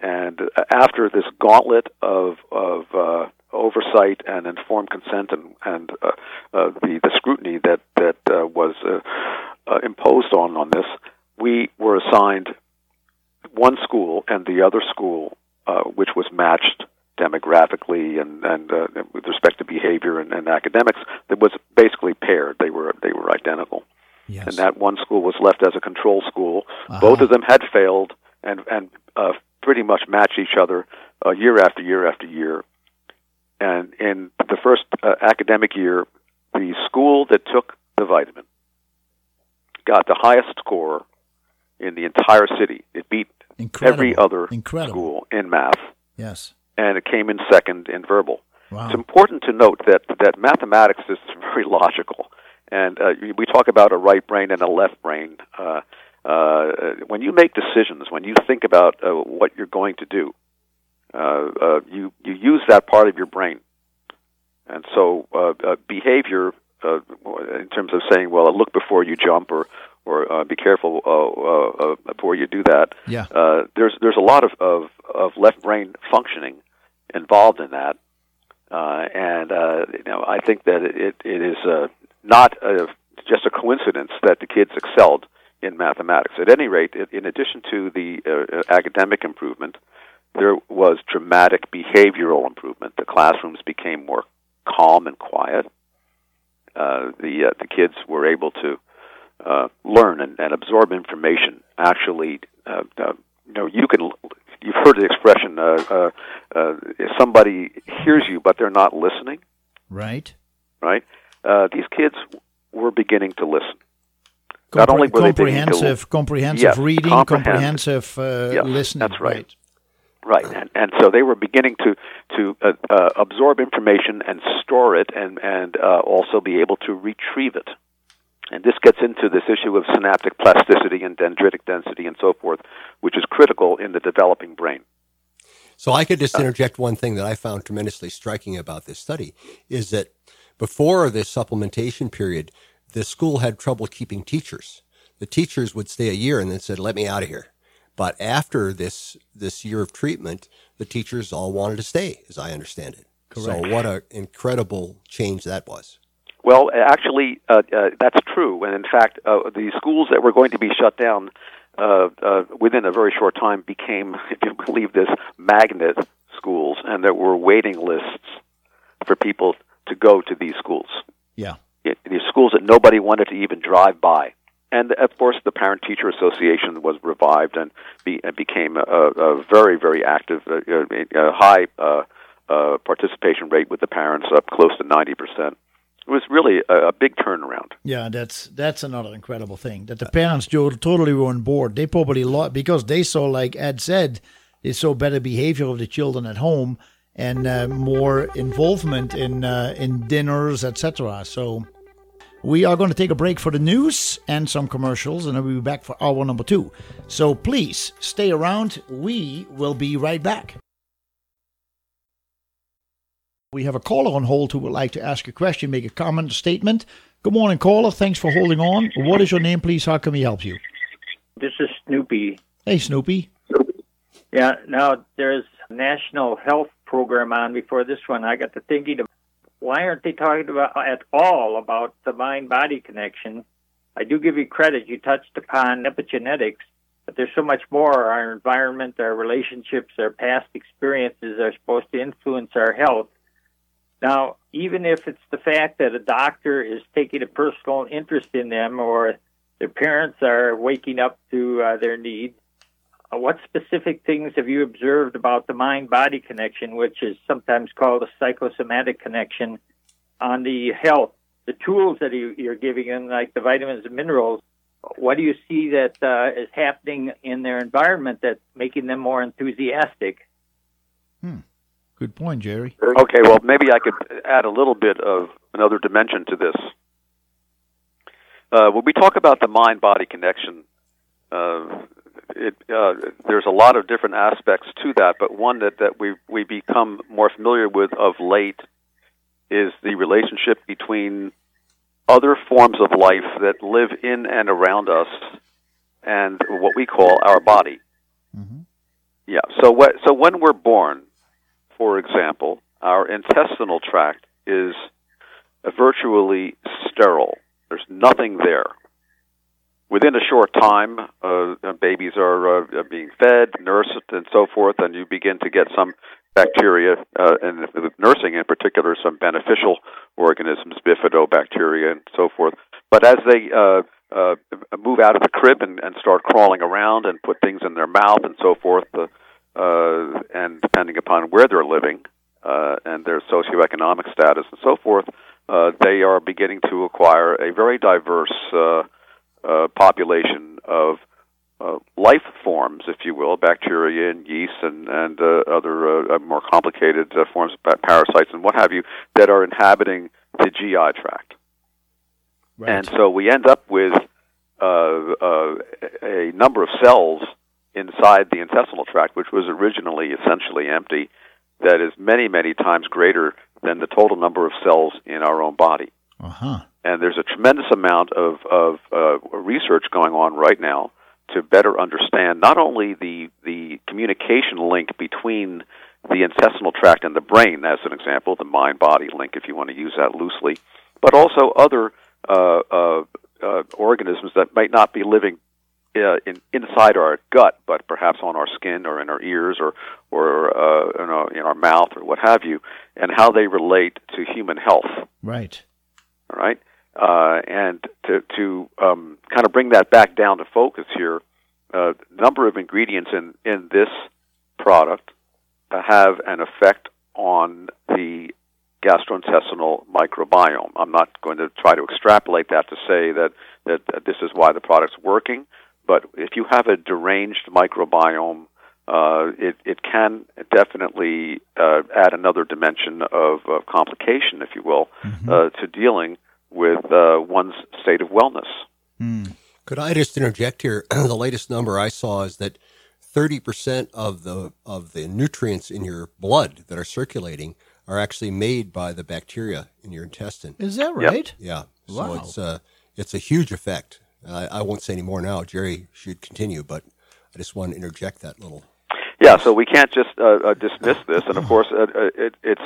and after this gauntlet of of uh, oversight and informed consent and and uh, uh, the the scrutiny that that uh, was uh, uh, imposed on on this, we were assigned one school and the other school, uh, which was matched demographically and and uh, with respect to behavior and, and academics, that was basically paired. They were they were identical, Yes. and that one school was left as a control school. Uh-huh. Both of them had failed and and uh, pretty much matched each other uh, year after year after year. And in the first uh, academic year, the school that took the vitamin got the highest score in the entire city. It beat Incredible. every other Incredible. school in math, Yes. and it came in second in verbal. Wow. It's important to note that that mathematics is [LAUGHS] very logical, and uh, we talk about a right brain and a left brain. Uh, uh, when you make decisions, when you think about uh, what you're going to do, uh, uh, you you use that part of your brain, and so uh, uh, behavior uh, in terms of saying, well, look before you jump, or or uh, be careful uh, uh, uh, before you do that. Yeah. Uh, there's there's a lot of, of, of left brain functioning involved in that, uh, and uh, you know I think that it it is uh, not a, just a coincidence that the kids excelled in mathematics. At any rate, in addition to the uh, academic improvement, there was dramatic behavioral improvement. The classrooms became more calm and quiet. Uh, the uh, the kids were able to uh, learn and, and absorb information. Actually, uh, uh, you know, you can. You've heard the expression, uh, uh, uh, if somebody hears you but they're not listening. Right. Right. Uh, these kids were beginning to listen. Not only were they to- comprehensive, comprehensive Yes, reading, comprehensive. comprehensive uh, Yes, listening. that's right. Right, and, and so they were beginning to to uh, uh, absorb information and store it, and and uh, also be able to retrieve it. And this gets into this issue of synaptic plasticity and dendritic density and so forth, which is critical in the developing brain. So I could just uh, interject one thing that I found tremendously striking about this study is that before this supplementation period, the school had trouble keeping teachers. The teachers would stay a year and then said, "Let me out of here." But after this this year of treatment, the teachers all wanted to stay, as I understand it. Correct. So what an incredible change that was. Well, actually, uh, uh, that's true. And in fact, uh, the schools that were going to be shut down uh, uh, within a very short time became, [LAUGHS] if you believe this, magnet schools, and there were waiting lists for people to go to these schools. Yeah. It- These schools that nobody wanted to even drive by. And of course, the Parent Teacher Association was revived and, be, and became a, a very, very active, uh, uh, high uh, uh, participation rate with the parents, up close to 90%. It was really a, a big turnaround. Yeah, that's that's another incredible thing that the parents totally were on board. They probably lo- because they saw, like Ed said, they saw better behavior of the children at home and uh, more involvement in uh, in dinners, etc. So we are going to take a break for the news and some commercials, and then we'll be back for hour number two. So please stay around. We will be right back. We have a caller on hold who would like to ask a question, make a comment, a statement. Good morning, caller. Thanks for holding on. What is your name, please? How can we help you? This is Snoopy. Hey, Snoopy. Yeah, now there's a national health program on before this one. I got to thinking, why aren't they talking about at all about the mind-body connection? I do give you credit. You touched upon epigenetics, but there's so much more. Our environment, our relationships, our past experiences are supposed to influence our health. Now, even if it's the fact that a doctor is taking a personal interest in them or their parents are waking up to uh, their needs, uh, what specific things have you observed about the mind body connection, which is sometimes called a psychosomatic connection, on the health? The tools that you, you're giving them, like the vitamins and minerals, what do you see that uh, is happening in their environment that's making them more enthusiastic? Good point, Jerry. Okay, well, maybe I could add a little bit of another dimension to this. Uh, when we talk about the mind body connection, uh, it, uh, there's a lot of different aspects to that, but one that, that we we become more familiar with of late is the relationship between other forms of life that live in and around us and what we call our body. Yeah. So what? So when we're born, for example, our intestinal tract is virtually sterile. There's nothing there. Within a short time, uh, babies are uh, being fed, nursed, and so forth, and you begin to get some bacteria, uh, and with nursing in particular, some beneficial organisms, bifidobacteria, and so forth. But as they uh, uh, move out of the crib and, and start crawling around and put things in their mouth and so forth, uh, uh, and depending upon where they're living uh, and their socioeconomic status and so forth, uh, they are beginning to acquire a very diverse uh, uh, population of uh, life forms, if you will, bacteria and yeast and, and uh, other uh, more complicated uh, forms of parasites and what have you that are inhabiting the GI tract. Right. And so we end up with uh, uh, a number of cells inside the intestinal tract, which was originally essentially empty, that is many, many times greater than the total number of cells in our own body. Uh huh. And there's a tremendous amount of, of uh, research going on right now to better understand not only the, the communication link between the intestinal tract and the brain, as an example, the mind body link, if you want to use that loosely, but also other uh, uh, uh, organisms that might not be living uh, in, inside our gut, but perhaps on our skin or in our ears or or uh, in, our, in our mouth or what have you, and how they relate to human health. Right. All right. Uh, and to to um, kind of bring that back down to focus here, a uh, number of ingredients in in this product have an effect on the gastrointestinal microbiome. I'm not going to try to extrapolate that to say that, that, that this is why the product's working, but if you have a deranged microbiome, uh, it, it can definitely uh, add another dimension of, of complication, if you will, mm-hmm. uh, to dealing with uh, one's state of wellness. Mm. Could I just interject here? [CLEARS THROAT] the latest number I saw is that 30% of the of the nutrients in your blood that are circulating are actually made by the bacteria in your intestine. Is that right? Yeah. Wow. So it's a uh, it's a huge effect. I, I won't say any more now. Jerry should continue, but I just want to interject that little. Yeah. So we can't just uh, uh, dismiss this, and of course, uh, uh it, it's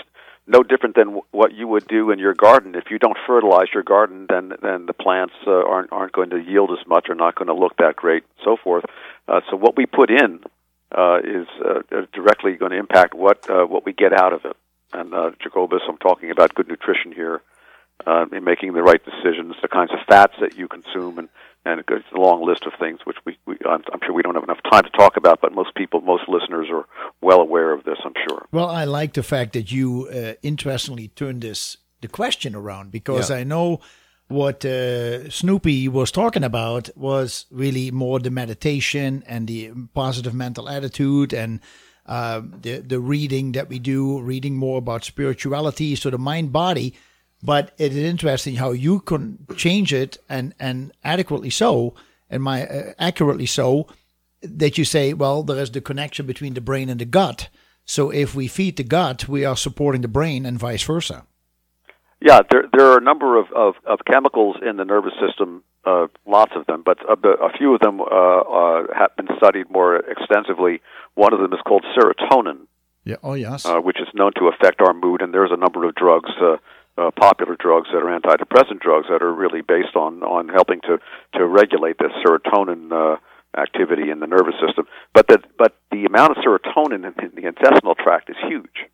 no different than what you would do in your garden. If you don't fertilize your garden, then then the plants uh, aren't aren't going to yield as much, or not going to look that great, so forth. Uh, so what we put in uh, is uh, directly going to impact what uh, what we get out of it and uh, Jacobus, I'm talking about good nutrition here, uh, in making the right decisions, the kinds of fats that you consume, and and it's a long list of things which we, we I'm, I'm, sure we don't have enough time to talk about, but most people, most listeners are well aware of this. I'm sure. Well, I like the fact that you uh, interestingly turned this the question around because yeah. I know what uh, Snoopy was talking about was really more the meditation and the positive mental attitude and uh, the the reading that we do, reading more about spirituality, so the mind body. But it is interesting how you can change it and and adequately so, and my uh, accurately so, that you say, well, there is the connection between the brain and the gut. So if we feed the gut, we are supporting the brain, and vice versa. Yeah, there there are a number of, of, of chemicals in the nervous system, uh, lots of them, but a, a few of them uh, uh, have been studied more extensively. One of them is called serotonin. Yeah. Oh, yes. Uh, which is known to affect our mood, and there's a number of drugs, uh, uh, popular drugs that are antidepressant drugs that are really based on on helping to to regulate the serotonin uh, activity in the nervous system. But that but the amount of serotonin in, the intestinal tract is huge.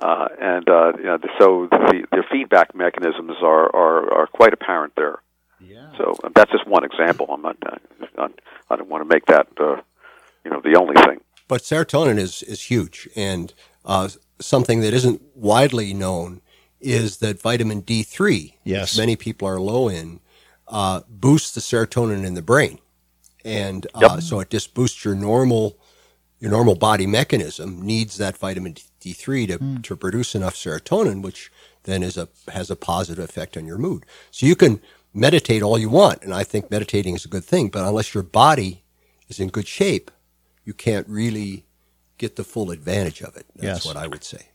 Uh, and uh, you know, so the, the feedback mechanisms are, are, are quite apparent there. Yeah. So that's just one example. I'm not, uh, I don't want to make that uh, you know the only thing. But serotonin is is huge, and uh, something that isn't widely known is that vitamin D3, yes, many people are low in, uh, boosts the serotonin in the brain, and uh, yep. so it just boosts your normal your normal body mechanism needs that vitamin D3 to, mm. to produce enough serotonin, which then is a, has a positive effect on your mood. So you can meditate all you want. And I think meditating is a good thing, but unless your body is in good shape, you can't really get the full advantage of it. That's yes. what I would say.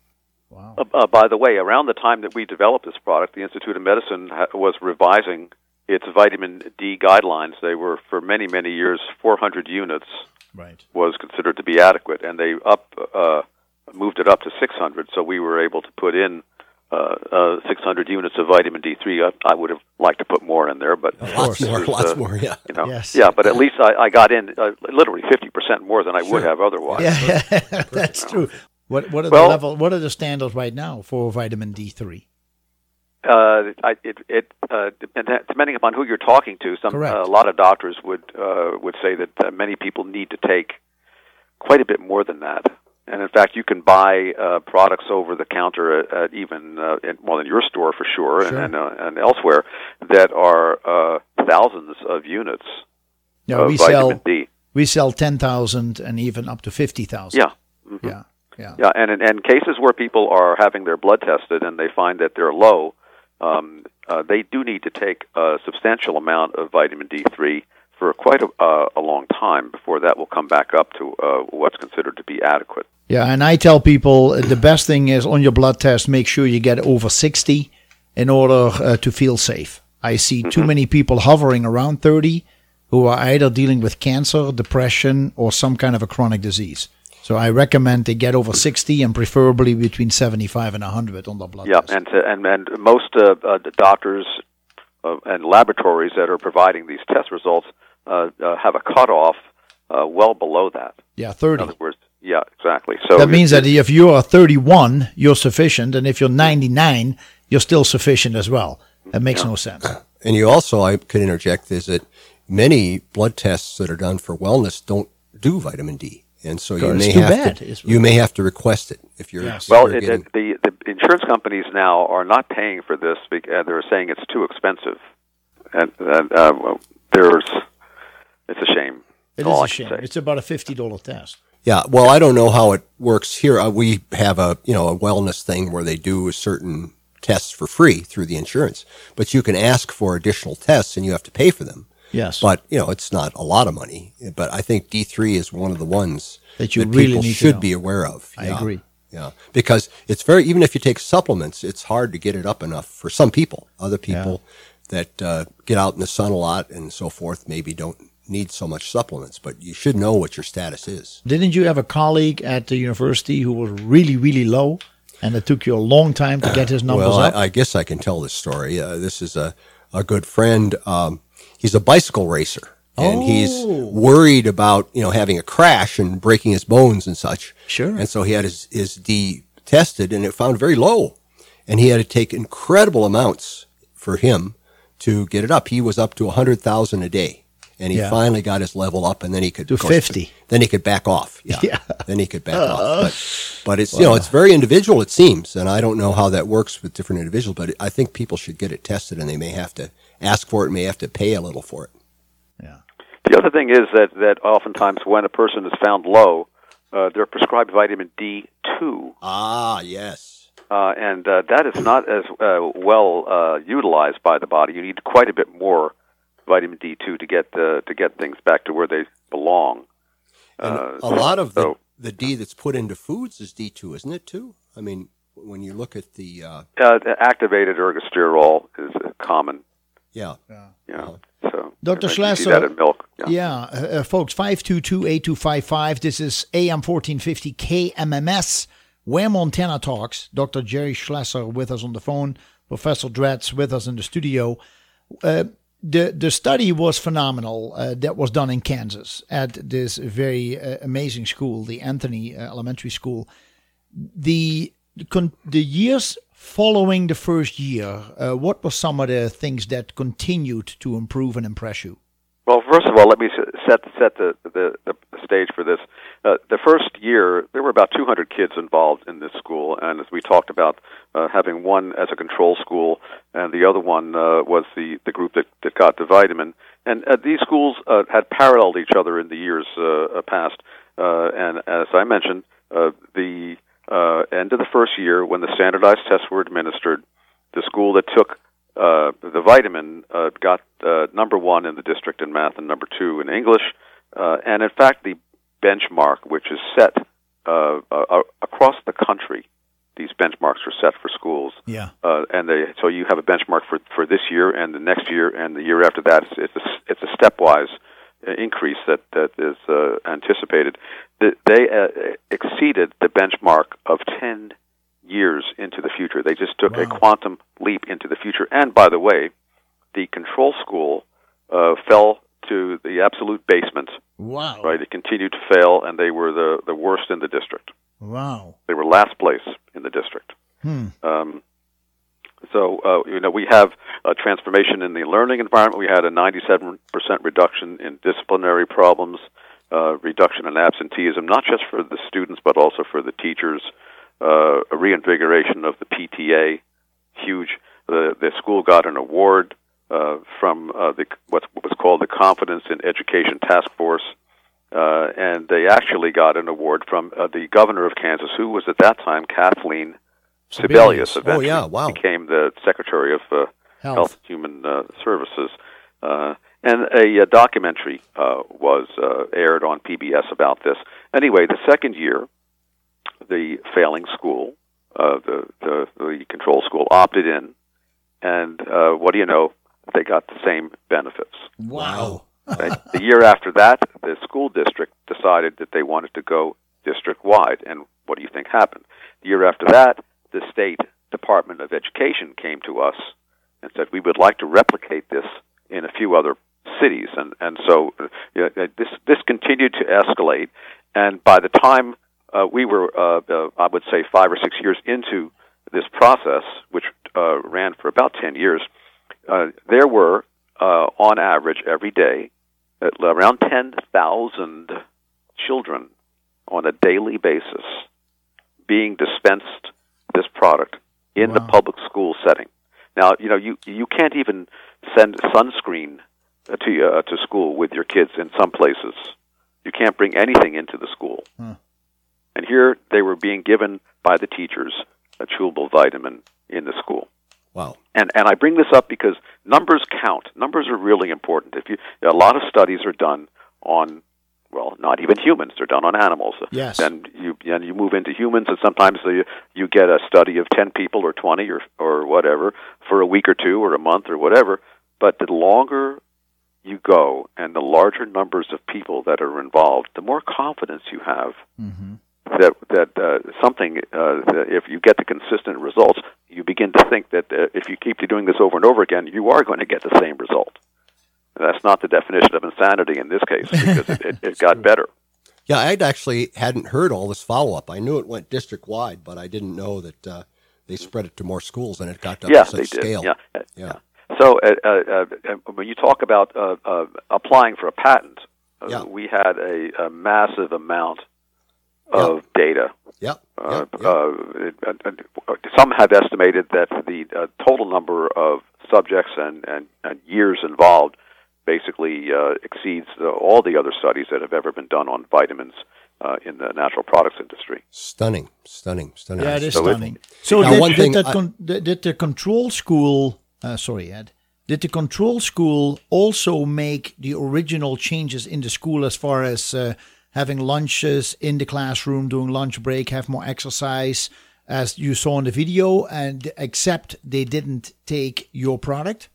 Wow. Uh, uh, by the way, around the time that we developed this product, the Institute of Medicine ha- was revising its vitamin D guidelines. They were for many, many years 400 units right. was considered to be adequate, and they up uh, moved it up to 600. So we were able to put in uh, uh, 600 units of vitamin D3. I, I, would have liked to put more in there, but lots more, lots uh, more, yeah. You know, yes. yeah, but at least I, I got in uh, literally 50% more than I sure. would have otherwise. Yeah, [LAUGHS] that's true. What what are well, the level? What are the standards right now for vitamin D3? Uh, I, it, it uh, depending upon who you're talking to, some uh, a lot of doctors would uh, would say that uh, many people need to take quite a bit more than that. And in fact, you can buy uh, products over the counter at, at even uh, in, well in your store for sure, sure. and and, uh, and elsewhere that are uh, thousands of units. Yeah, of we vitamin sell D. we sell ten thousand and even up to fifty thousand. Yeah. Mm-hmm. Yeah. Yeah. Yeah, and in cases where people are having their blood tested and they find that they're low, um, uh, they do need to take a substantial amount of vitamin D3 for quite a, uh, a long time before that will come back up to uh, what's considered to be adequate. Yeah, and I tell people uh, the best thing is on your blood test, make sure you get over 60 in order uh, to feel safe. I see too many people hovering around 30 who are either dealing with cancer, depression, or some kind of a chronic disease. So I recommend they get over 60 and preferably between 75 and 100 on the blood Yeah, test. and to, and and most uh, uh, doctors uh, and laboratories that are providing these test results uh, uh, have a cutoff uh, well below that. yeah, 30. In 30. other words, yeah, exactly. So That means that if you are 31, you're sufficient, and if you're 99, you're still sufficient as well. That makes no sense. [CLEARS THROAT] And you also, I could interject, is that many blood tests that are done for wellness don't do vitamin D, and so you may have bad. to you may have to request it if you're Yes. if Well, you're it, getting- it, the the insurance companies now are not paying for this. bec- uh, They're saying it's too expensive, and, and uh, well, there's it's a shame. It all is I a can shame. say. It's about a $50 test. Yeah, well, I don't know how it works here. Uh, we have a you know a wellness thing where they do certain tests for free through the insurance, but you can ask for additional tests and you have to pay for them. Yes. But you know, it's not a lot of money. But I think D three is one of the ones That you really people need should be aware of. I Yeah. agree. Yeah, because it's very even if you take supplements, it's hard to get it up enough for some people. Other people that uh, get out in the sun a lot and so forth maybe don't need so much supplements. But you should know what your status is. Didn't you have a colleague at the university who was really, really low, and it took you a long time to get his [CLEARS THROAT] numbers well, up? I, I guess I can tell this story. Uh, this is a, a good friend. Um, he's a bicycle racer, and he's Oh. worried about you know having a crash and breaking his bones and such. Sure. And so he had his his D tested, and it found very low, and he had to take incredible amounts for him to get it up. He was up to a hundred thousand a day. And he Yeah. finally got his level up, and then he could To course, 50. Then he could back off. Yeah. [LAUGHS] Yeah. Then he could back off. Uh-huh. But, but it's you know it's very individual. It seems, and I don't know how that works with different individuals. But I think people should get it tested, and they may have to ask for it, may have to pay a little for it. yeah. The other thing is that that oftentimes when a person is found low, uh, they're prescribed vitamin D two, Ah, yes. uh, and uh, that is not as uh, well uh, utilized by the body. You need quite a bit more vitamin D two to get uh, to get things back to where they belong. And Uh, a lot of the, so- the D that's put into foods is D two, isn't it? Too. I mean, when you look at the uh, Uh, activated ergosterol is uh, common. Yeah, You know, so Dr. you see Schlasser- that in milk. Yeah. Yeah, uh, uh, folks, 522-8255. This is AM 1450 KMMS, where Montana talks. Dr. Jerry Schlasser with us on the phone, Professor Dratz with us in the studio. Uh, the the study was phenomenal uh, that was done in Kansas at this very uh, amazing school, the Anthony uh, Elementary School. The con- the years following the first year, uh, what were some of the things that continued to improve and impress you? Well, first of all, let me set set the the, the stage for this. Uh, the first year, there were about 200 kids involved in this school, and as we talked about, uh, having one as a control school, and the other one uh, was the the group that that got the vitamin. And uh, these schools uh, had paralleled each other in the years uh, uh, past. Uh, and as I mentioned, uh, the uh, end of the first year, when the standardized tests were administered, the school that took uh, the vitamin uh, got uh, number one in the district in math and number two in English. Uh, and in fact, the benchmark, which is set uh, uh, across the country, these benchmarks are set for schools. Yeah. Uh, and they, so you have a benchmark for, for this year and the next year and the year after that. It's, it's, a, it's a stepwise uh, increase that, that is uh, anticipated. The, they uh, exceeded the benchmark of 10 years into the future. They just took a quantum leap into the future. And by the way, the control school uh, fell to the absolute basement. Wow. Right, it continued to fail, and they were the the worst in the district. Wow. They were last place in the district. Hmm. Um, so uh, you know we have a transformation in the learning environment. We had a 97% reduction in disciplinary problems, uh, reduction in absenteeism, not just for the students but also for the teachers. Uh, a reinvigoration of the PTA, huge. The the school got an award uh, from uh, the what was called the Confidence in Education Task Force. Uh, and they actually got an award from uh, the governor of Kansas, who was at that time Kathleen Sebelius. Sebelius. Oh, yeah, wow. became the Secretary of uh, Health. Health and Human uh, Services. Uh, and a, uh documentary uh, was uh, aired on PBS about this. Anyway, the second year, the failing school, uh, the, the the control school, opted in, and uh, what do you know? they got the same benefits. Wow. The year after that, the school district decided that they wanted to go district wide. And what do you think happened? The year after that, the state Department of Education came to us and said we would like to replicate this in a few other cities. And and so uh, you know, this this continued to escalate. And by the time uh, we were, uh, uh, I would say, five or six years into this process, which uh, ran for about ten years, uh, there were, uh, on average, every day, uh, around ten thousand children on a daily basis being dispensed this product in the public school setting. Now, you know, you you can't even send sunscreen uh, to uh, to school with your kids in some places. You can't bring anything into the school. Hmm. And here they were being given by the teachers a chewable vitamin in the school. Wow. And and I bring this up because numbers count. Numbers are really important. If you a lot of studies are done on well, not even humans. They're done on animals. Yes. Then you and you move into humans, and sometimes you you get a study of ten people or twenty or or whatever for a week or two or a month or whatever. But the longer you go and the larger numbers of people that are involved, the more confidence you have Mm-hmm. that that uh, something uh, that if you get the consistent results, you begin to think that uh, if you keep doing this over and over again, you are going to get the same result. That's not the definition of insanity in this case because it, it, it got [LAUGHS] better. Yeah, I'd actually hadn't heard all this follow up. I knew it went district wide, but I didn't know that uh, they spread it to more schools and it got to yeah, such they did. scale. Yeah. Uh, Yeah. So uh, uh, uh, when you talk about uh, uh, applying for a patent, uh, Yeah. we had a, a massive amount of data Yep. Uh, yep, yep. uh, it- uh, uh, some have estimated that the uh, total number of subjects and, and, and years involved basically uh, exceeds the, all the other studies that have ever been done on vitamins uh, in the natural products industry. stunning, stunning, stunning. Yeah, it is So it- stunning. So Now, did, one did thing that I- con- did did the control school? Uh, sorry, Ed. Did the control school also make the original changes in the school as far as uh, having lunches in the classroom, doing lunch break, have more exercise, as you saw in the video, and except they didn't take your product?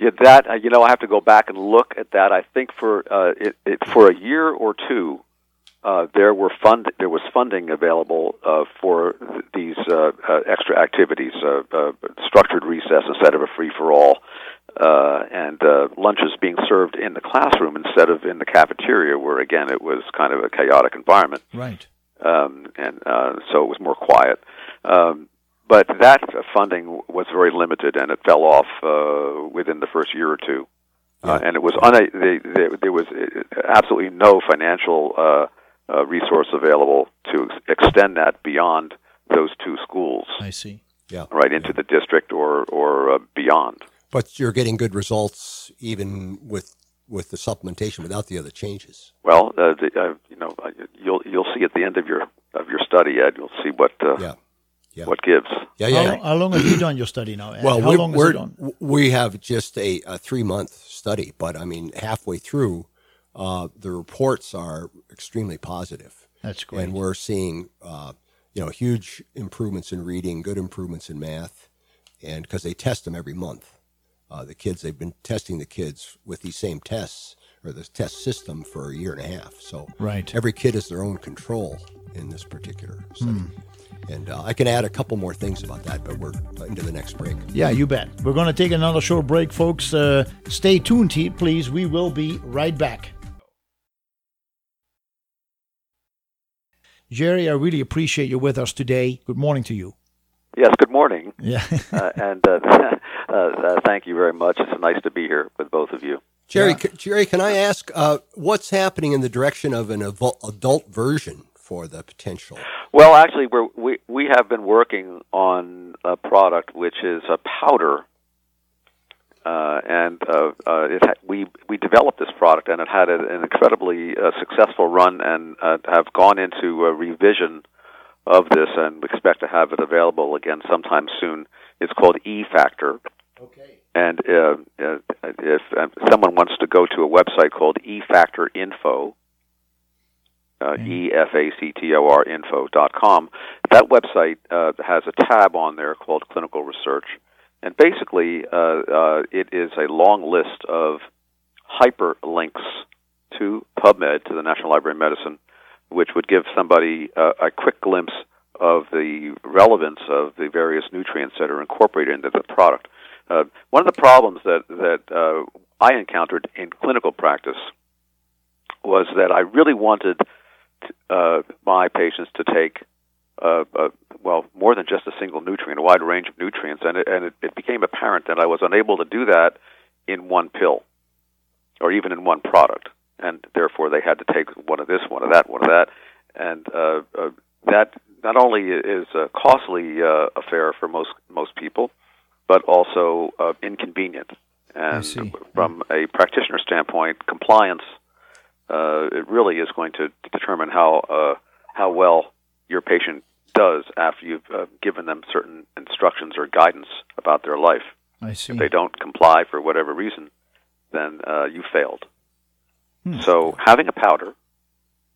Yeah, that uh, you know, I have to go back and look at that. I think for uh, it, it for a year or two, uh, there were fund there was funding available uh, for th- these uh, uh, extra activities, uh, uh, structured recess instead of a free for all, uh, and uh, lunches being served in the classroom instead of in the cafeteria, where again it was kind of a chaotic environment Right. um, and uh, so it was more quiet. Um, but that funding was very limited, and it fell off uh, within the first year or two. Uh, and it was they, they, there was absolutely no financial uh, resource available to ex- extend that beyond those two schools, I see. yeah. right into the district or or uh, beyond. But you're getting good results even with with the supplementation without the other changes. Well, uh, the, uh, you know, uh, you'll you'll see at the end of your of your study, Ed. You'll see what uh, Yeah. Yeah. what gives. Yeah, How, yeah. long, how long have you done your study now? Ed? Well, how we, long has we're, it done? we have just a, a three month study, but I mean, halfway through, uh, the reports are extremely positive. That's great. And we're seeing, uh, you know, huge improvements in reading, good improvements in math, and because they test them every month. Uh, the kids, they've been testing the kids with these same tests or this test system for a year and a half. So Right. every kid is their own control in this particular study. Hmm. And uh, I can add a couple more things about that, but we're into the next break. Yeah, you bet. We're going to take another short break, folks. Uh, stay tuned, please. We will be right back. Jerry, I really appreciate you with us today. Good morning to you. Yes. Good morning. Yeah. uh, and uh, [LAUGHS] uh, uh, thank you very much. It's nice to be here with both of you. Jerry, Yeah. c- Jerry, can I ask uh, what's happening in the direction of an evol- adult version for the potential? Well, actually, we're, we we have been working on a product which is a powder, uh, and uh, uh, it ha- we we developed this product, and it had a, an incredibly uh, successful run, and uh, have gone into a revision of this, and we expect to have it available again sometime soon. It's called E Factor. okay. And uh, uh, if someone wants to go to a website called eFactor Info, uh, E F A C T O R info dot com, that website uh, has a tab on there called Clinical Research, And basically, uh, uh, it is a long list of hyperlinks to PubMed, to the National Library of Medicine, which would give somebody uh, a quick glimpse of the relevance of the various nutrients that are incorporated into the product. Uh, one of the problems that that uh, I encountered in clinical practice was that I really wanted uh, my patients to take uh, uh, well more than just a single nutrient, a wide range of nutrients, and it, and it, it became apparent that I was unable to do that in one pill or even in one product, and therefore they had to take one of this, one of that, one of that, and uh, uh, that not only is a costly uh, affair for most most people, but also uh, inconvenient. And from a practitioner standpoint, compliance uh, it really is going to determine how uh, how well your patient does after you've uh, given them certain instructions or guidance about their life. I see. If they don't comply for whatever reason, then uh, you failed. So having a powder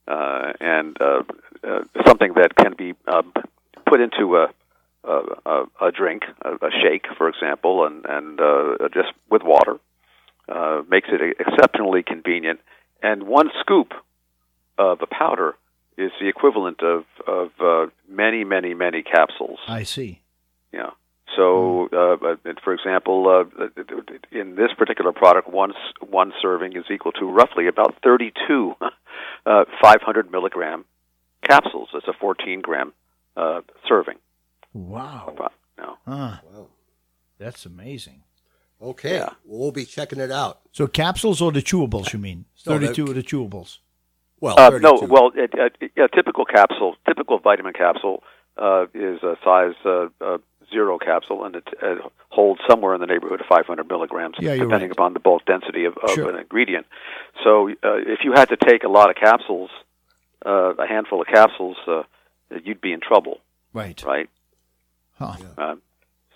uh, and uh, uh, something that can be um, put into a a, a, a drink, a, a shake, for example, and and uh, just with water, uh, makes it exceptionally convenient. And one scoop of a powder is the equivalent of of uh, many, many, many capsules. I see. Yeah. So, uh, uh, for example, uh, in this particular product, one one serving is equal to roughly about 32 [LAUGHS] uh, 500 milligram capsules. It's a 14 gram uh, serving. Wow. About, no. huh. Wow. that's amazing. Okay, Yeah. we'll be checking it out. So capsules or the chewables, you mean? No, that- 32 of the chewables. Well, Uh, no, well, it, uh, a typical capsule, typical vitamin capsule, uh, is a size uh, uh, zero capsule, and it uh, holds somewhere in the neighborhood of 500 milligrams, Yeah, you're depending right. upon the bulk density of, of Sure. an ingredient. So, uh, if you had to take a lot of capsules, uh, a handful of capsules, uh, you'd be in trouble, Right. right? Huh. Um,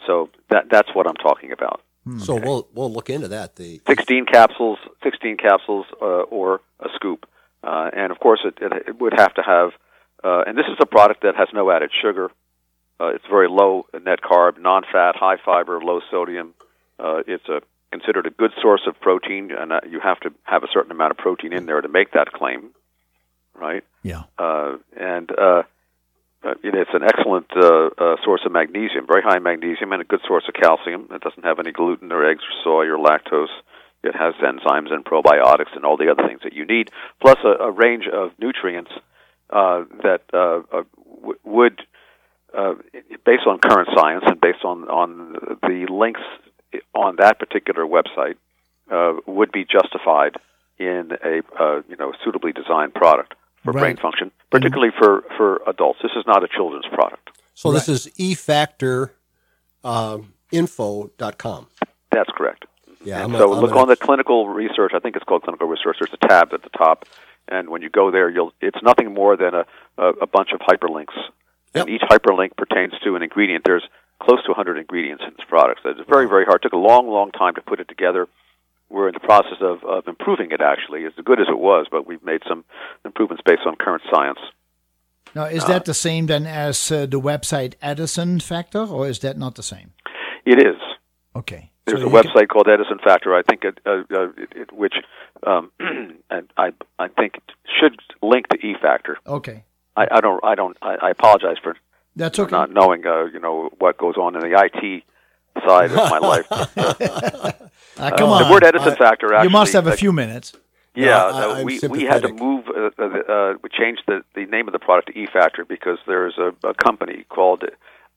so that that's what I'm talking about. so we'll we'll look into that. The 16 capsules, 16 capsules, uh, or a scoop. Uh, and of course, it, it, it would have to have, uh, and this is a product that has no added sugar. Uh, it's very low in net carb, non-fat, high fiber, low sodium. Uh, it's a considered a good source of protein, and uh, you have to have a certain amount of protein in there to make that claim, right? Yeah. uh, and it's an excellent uh, uh, source of magnesium, very high magnesium, and a good source of calcium. It doesn't have any gluten or eggs or soy or lactose. It has enzymes and probiotics and all the other things that you need, plus a, a range of nutrients uh, that uh, uh, w- would, uh, based on current science and based on on the links on that particular website, uh, would be justified in a uh, you know suitably designed product for Right. brain function, particularly for for adults. This is not a children's product. so this is efactor um, That's correct. Yeah, And I'm so a- look an on the clinical research. I think it's called clinical research. There's a tab at the top, and when you go there, you'll. It's nothing more than a a, a bunch of hyperlinks, and each hyperlink pertains to an ingredient. There's close to 100 ingredients in this product. So it's very very hard. It took a long long time to put it together. We're in the process of, of improving it. Actually, as good as it was, but we've made some improvements based on current science. Now, is that the same then as uh, the website Edison Factor, or is that not the same? It is. Okay. There's So a you can- website called Edison Factor. I think it, uh, uh, it, it which um, [CLEARS THROAT] and I I think it should link to E Factor. Okay. I, I don't I don't I, I apologize for That's okay. not knowing uh, you know what goes on in the IT side of my life. [LAUGHS] Ah, come on. the word Edison Factor actually you must have a uh, few minutes. Yeah, uh, we we had to move. Uh, uh, uh, we changed the the name of the product to E Factor because there's a, a company called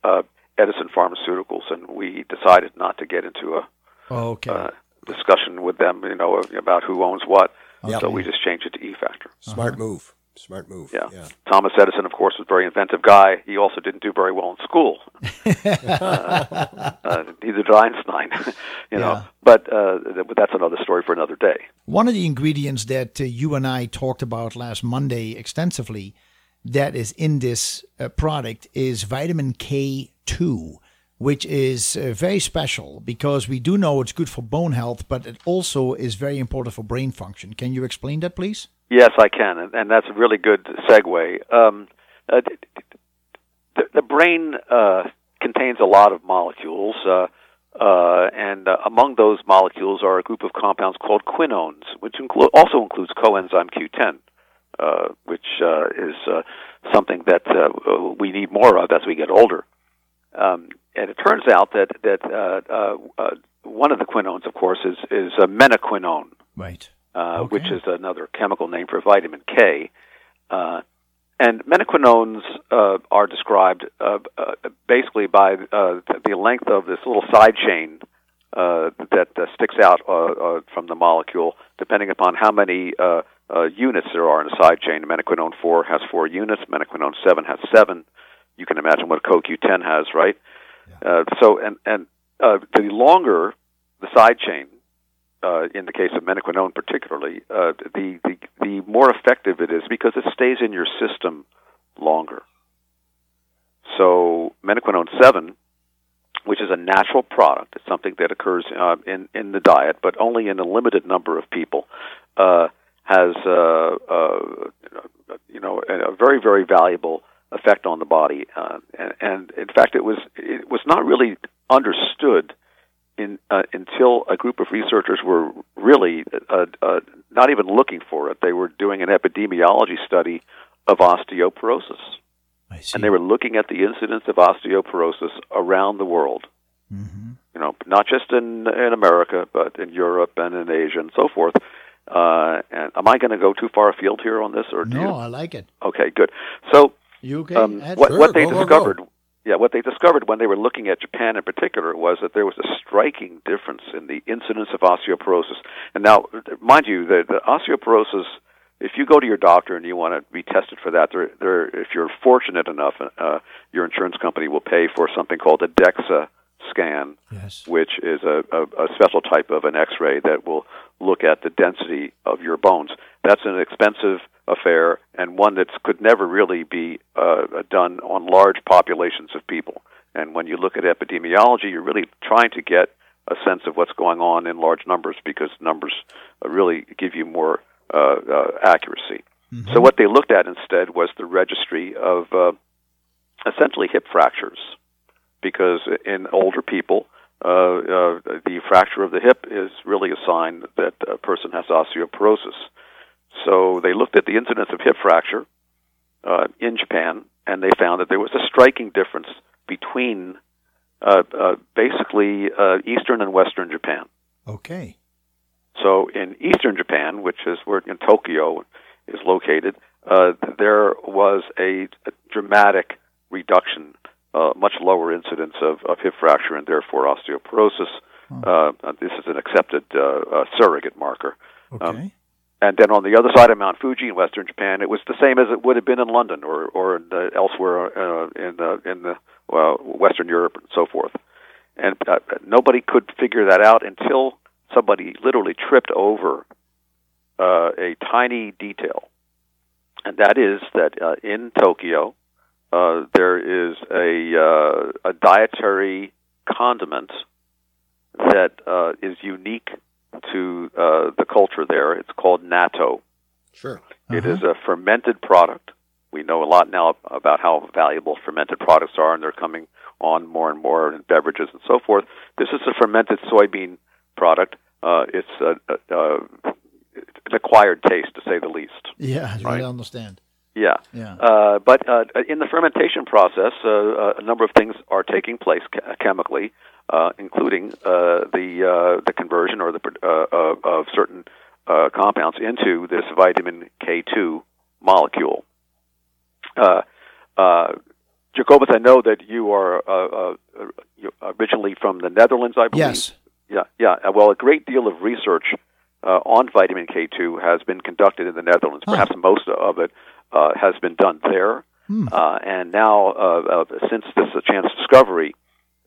uh, Edison Pharmaceuticals, and we decided not to get into a Oh, okay. uh, discussion with them, you know, about who owns what. Yep. So we just changed it to E Factor. Smart move. Smart move. Yeah. yeah. Thomas Edison, of course, was a very inventive guy. He also didn't do very well in school. [LAUGHS] uh, uh, neither did Einstein, you know. Yeah. But uh, but that's another story for another day. One of the ingredients that uh, you and I talked about last Monday extensively that is in this uh, product is vitamin K2, which is uh, very special because we do know it's good for bone health, but it also is very important for brain function. Can you explain that, please? Yes, I can, and, that's a really good segue. Um, uh, the, the brain uh, contains a lot of molecules. Uh, Uh, and uh, among those molecules are a group of compounds called quinones, which inclu- also includes coenzyme Q10, uh, which uh, is uh, something that we need more of as we get older. Um, and it turns out that that uh, uh, uh, one of the quinones, of course, is is a menaquinone, Right. uh, Okay. which is another chemical name for vitamin K. Uh, and menaquinones uh, are described uh, uh, basically by uh, the length of this little side chain uh, that uh, sticks out uh, uh, from the molecule, depending upon how many uh, uh, units there are in a side chain. Menaquinone 4 has four units, menaquinone 7 has seven. You can imagine what CoQ10 has, right? Uh, so, and, and uh, the longer the side chain, uh, in the case of menaquinone particularly, uh, the, the the more effective it is because it stays in your system longer. So menaquinone seven, which is a natural product, it's something that occurs uh, in in the diet, but only in a limited number of people, uh, has uh, uh, you know a very very valuable effect on the body, uh, and, and in fact it was it was not really understood in, uh, until a group of researchers were really uh, uh, not even looking for it. They were doing an epidemiology study of osteoporosis, I see. and they were looking at the incidence of osteoporosis around the world. Mhm. You know, not just in in America, but in Europe and in Asia and so forth. Uh, and am I going to go too far afield here on this, or do No, you? I like it. Okay, good. So Okay? um, what, what they go, go, go. discovered, yeah, what they discovered when they were looking at Japan in particular was that there was a striking difference in the incidence of osteoporosis. And now, mind you, the, the osteoporosis. If you go to your doctor and you want to be tested for that, there, there, if you're fortunate enough, uh, your insurance company will pay for something called a DEXA scan, Yes. which is a, a, a special type of an X-ray that will look at the density of your bones. That's an expensive affair and one that could never really be uh, done on large populations of people. And when you look at epidemiology, you're really trying to get a sense of what's going on in large numbers because numbers uh, really give you more uh, uh, accuracy. So what they looked at instead was the registry of uh, essentially hip fractures because in older people, uh, uh, the fracture of the hip is really a sign that a person has osteoporosis. So they looked at the incidence of hip fracture uh, in Japan, and they found that there was a striking difference between uh, uh, basically uh, eastern and western Japan. Okay. So in eastern Japan, which is where in Tokyo is located, uh, there was a, a dramatic reduction, uh, much lower incidence of, of hip fracture and therefore osteoporosis. Uh, this is an accepted uh, uh, surrogate marker. Okay. And then on the other side of Mount Fuji in western Japan, it was the same as it would have been in London or or in, uh, elsewhere uh, in the in the uh, Western Europe and so forth. And uh, nobody could figure that out until somebody literally tripped over uh, a tiny detail, and that is that uh, in Tokyo uh, there is a uh, a dietary condiment that uh, is unique to uh, the culture there. It's called natto. Sure. It is a fermented product. We know a lot now about how valuable fermented products are, and they're coming on more and more in beverages and so forth. This is a fermented soybean product. Uh, it's a, a, a, an acquired taste, to say the least. Yeah, I understand. Yeah. Yeah. Uh, but uh, in the fermentation process, uh, uh, a number of things are taking place che- chemically, uh, including uh, the uh, the conversion or the of certain uh, compounds into this vitamin K2 molecule. Uh, uh, Jacobus, I know that you are uh, uh, originally from the Netherlands, I believe. Yes. Yeah, yeah. Well, a great deal of research uh, on vitamin K2 has been conducted in the Netherlands. Huh. Perhaps most of it uh, has been done there. Hmm. Uh, and now, uh, uh, since this is a chance discovery,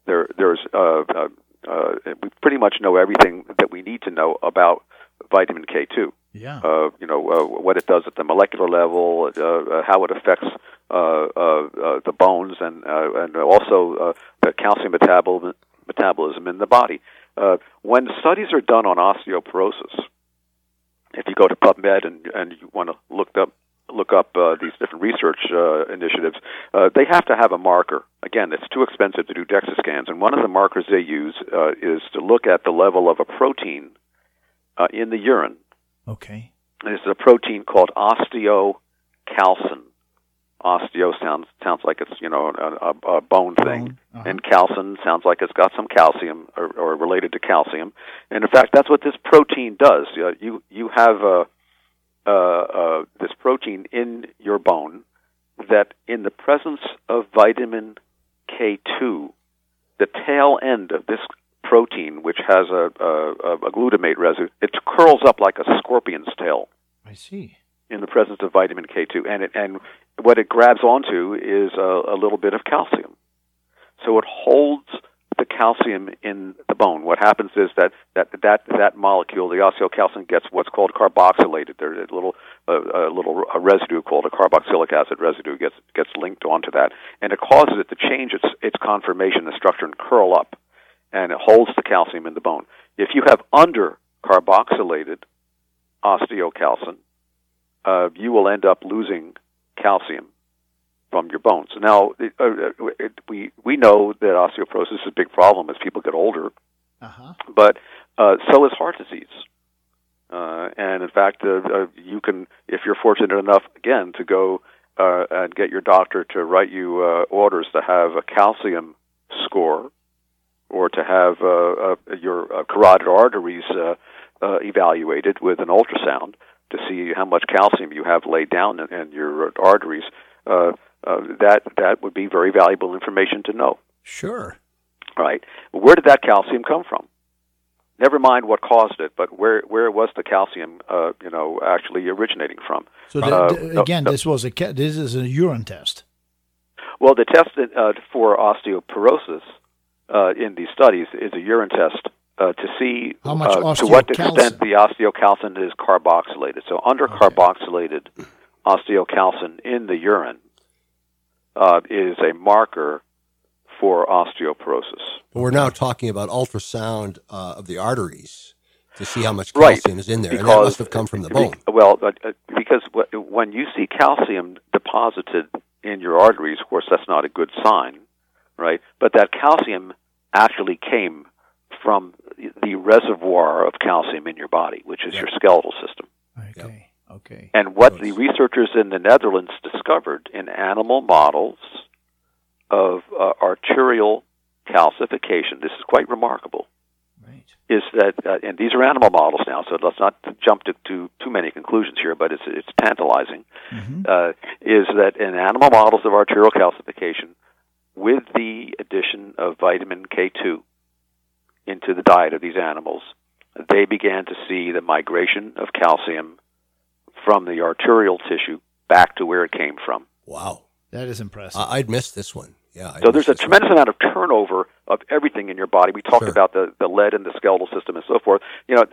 there there's uh, uh, uh, we pretty much know everything that we need to know about vitamin K2 Yeah. uh, you know uh, what it does at the molecular level, uh, uh, how it affects uh, uh, uh, the bones, and uh, and also uh, the calcium metabolism metabolism in the body. Uh, when studies are done on osteoporosis, if you go to PubMed and and you want to look up look up uh, these different research uh, initiatives, uh, they have to have a marker again, it's too expensive to do DEXA scans, and one of the markers they use uh, is to look at the level of a protein uh, in the urine. Okay. And it's a protein called osteocalcin. Osteo sounds sounds like it's you know a, a, a bone thing, uh-huh. and calcin sounds like it's got some calcium or, or related to calcium. And in fact, that's what this protein does. Uh, you you have uh, uh, uh, this protein in your bone that, in the presence of vitamin K2, the tail end of this protein, which has a, a, a glutamate residue, it curls up like a scorpion's tail I see. in the presence of vitamin K2, and it, and what it grabs onto is a, a little bit of calcium. So it holds the calcium in the bone. What happens is that that that that molecule, the osteocalcin, gets what's called carboxylated. There's a little a, little a residue called a carboxylic acid residue gets gets linked onto that, and it causes it to change its its conformation, the structure, and curl up, and it holds the calcium in the bone. If you have under carboxylated osteocalcin, uh, you will end up losing calcium from your bones. Now, it, uh, it, we we know that osteoporosis is a big problem as people get older, Uh huh. but uh, so is heart disease. Uh, and in fact, uh, uh, you can, if you're fortunate enough, again, to go uh, and get your doctor to write you uh, orders to have a calcium score or to have uh, uh, your uh, carotid arteries uh, uh, evaluated with an ultrasound to see how much calcium you have laid down in, in your arteries. Uh, that that would be very valuable information to know. Sure. Right? Where did that calcium come from? Never mind what caused it, but where where was the calcium, uh, you know, actually originating from? So Uh, again, no. this was a this is a urine test. Well, the test uh, for osteoporosis uh, in these studies is a urine test uh, to see How much uh, to what extent the osteocalcin is carboxylated. So, under carboxylated osteocalcin in the urine uh, is a marker for osteoporosis. But we're now talking about ultrasound uh, of the arteries to see how much Right, calcium is in there, and that because- must have come from the bone. Well, uh, uh, because when you see calcium deposited in your arteries, of course, that's not a good sign, right? But that calcium actually came from the reservoir of calcium in your body, which is your skeletal system. Okay. Okay. And what the researchers in the Netherlands discovered in animal models of uh, arterial calcification, this is quite remarkable, Right. is that, uh, and these are animal models now, so let's not jump to, to too many conclusions here, but it's, it's tantalizing, Mhm. uh, is that in animal models of arterial calcification, with the addition of vitamin K2 into the diet of these animals, they began to see the migration of calcium from the arterial tissue back to where it came from. Wow, That is impressive. I- I'd missed this one. Yeah. I'd So there's a this one. tremendous amount of turnover of everything in your body. We talked Sure. about the, the lead in the skeletal system and so forth. You know,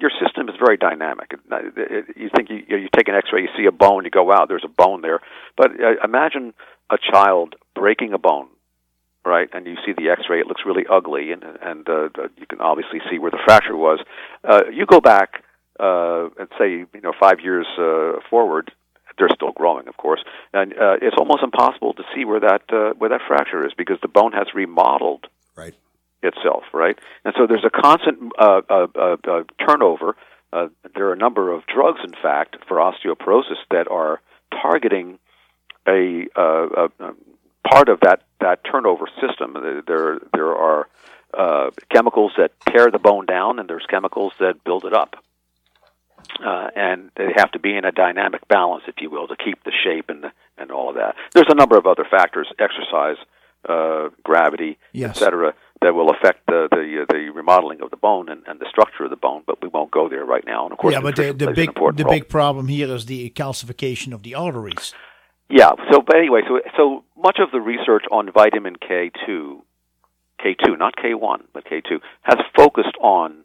your system is very dynamic. It- it- You think you, you take an X-ray, you see a bone, you go, wow, there's a bone there. But uh, imagine a child breaking a bone, right? And you see the X-ray, it looks really ugly, and and uh, you can obviously see where the fracture was. Uh, you go back uh, and say, you know, five years uh, forward, they're still growing, of course, and uh, it's almost impossible to see where that uh, where that fracture is because the bone has remodeled Right. itself, right? And so there's a constant uh, uh, uh, uh, turnover. Uh, there are a number of drugs, in fact, for osteoporosis that are targeting a, uh, a, a part of that that turnover system. There there are uh, chemicals that tear the bone down, and there's chemicals that build it up. Uh, and they have to be in a dynamic balance, if you will, to keep the shape and the, and all of that. There's a number of other factors: exercise, uh, gravity, Yes. et cetera, that will affect the the, uh, the remodeling of the bone and, and the structure of the bone. But we won't go there right now. And of course, yeah, but the, the big the role. big problem here is the calcification of the arteries. Yeah. So, but anyway, so so much of the research on vitamin K two, K two, not K one, but K two, has focused on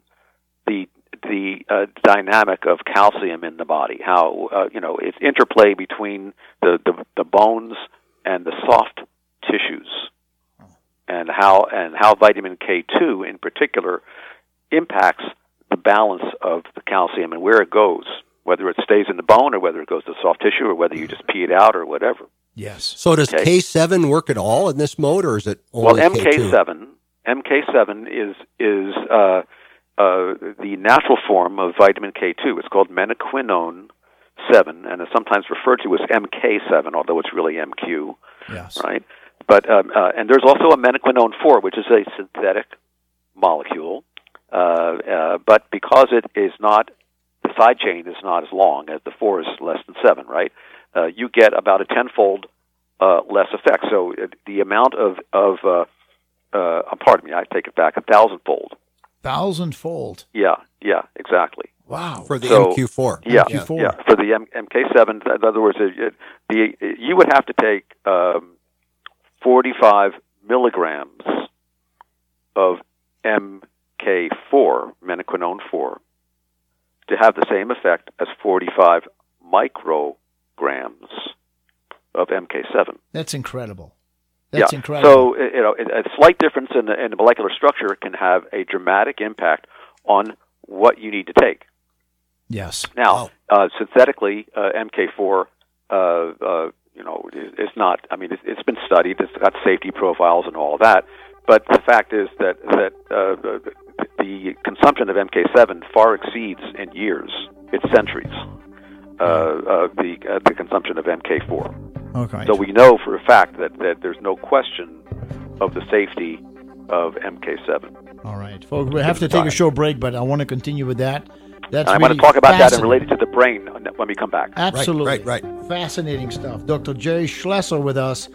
the the uh, dynamic of calcium in the body. How uh, you know its interplay between the, the the bones and the soft tissues, and how and how vitamin K two in particular impacts the balance of the calcium and where it goes, whether it stays in the bone or whether it goes to soft tissue or whether you just pee it out or whatever. Yes. So does Okay. K7 work at all in this mode, or is it Well, only K2? MK7, MK7 is is uh, uh, the natural form of vitamin K2. It's called menaquinone 7, and is sometimes referred to as MK7, although it's really MQ, Yes. right? But um, uh, and there's also a menaquinone 4, which is a synthetic molecule. Uh, uh, but because it is not the side chain is not as long as the 4 is less than 7, right? Uh, you get about a tenfold uh, less effect. So uh, the amount of of uh, uh, pardon me, I take it back, a thousandfold. Thousandfold. Yeah, yeah, exactly. Wow. For the So- MQ4. Yeah, MQ4. yeah. For the M- MK7, in other words, it, it, the you would have to take um, 45 milligrams of MK4, menaquinone 4, to have the same effect as 45 micrograms of MK7. That's incredible. That's yeah. incredible. So you know, a slight difference in the, in the molecular structure can have a dramatic impact on what you need to take. yes. Now, uh, synthetically, uh, MK4, uh, uh, you know, is, not. I mean, it's, it's been studied. It's got safety profiles and all of that. But the fact is that that uh, the, the consumption of MK7 far exceeds in years, it's centuries, the uh, the consumption of MK4. Okay. So we know for a fact that, that there's no question of the safety of MK7. All right, folks. We have to take a short break, but I want to continue with that. That's I'm really going to talk about that and fascinating. relate it to the brain when we come back. Absolutely. Right, right, right. Fascinating stuff. Dr. Jerry Schlesser with us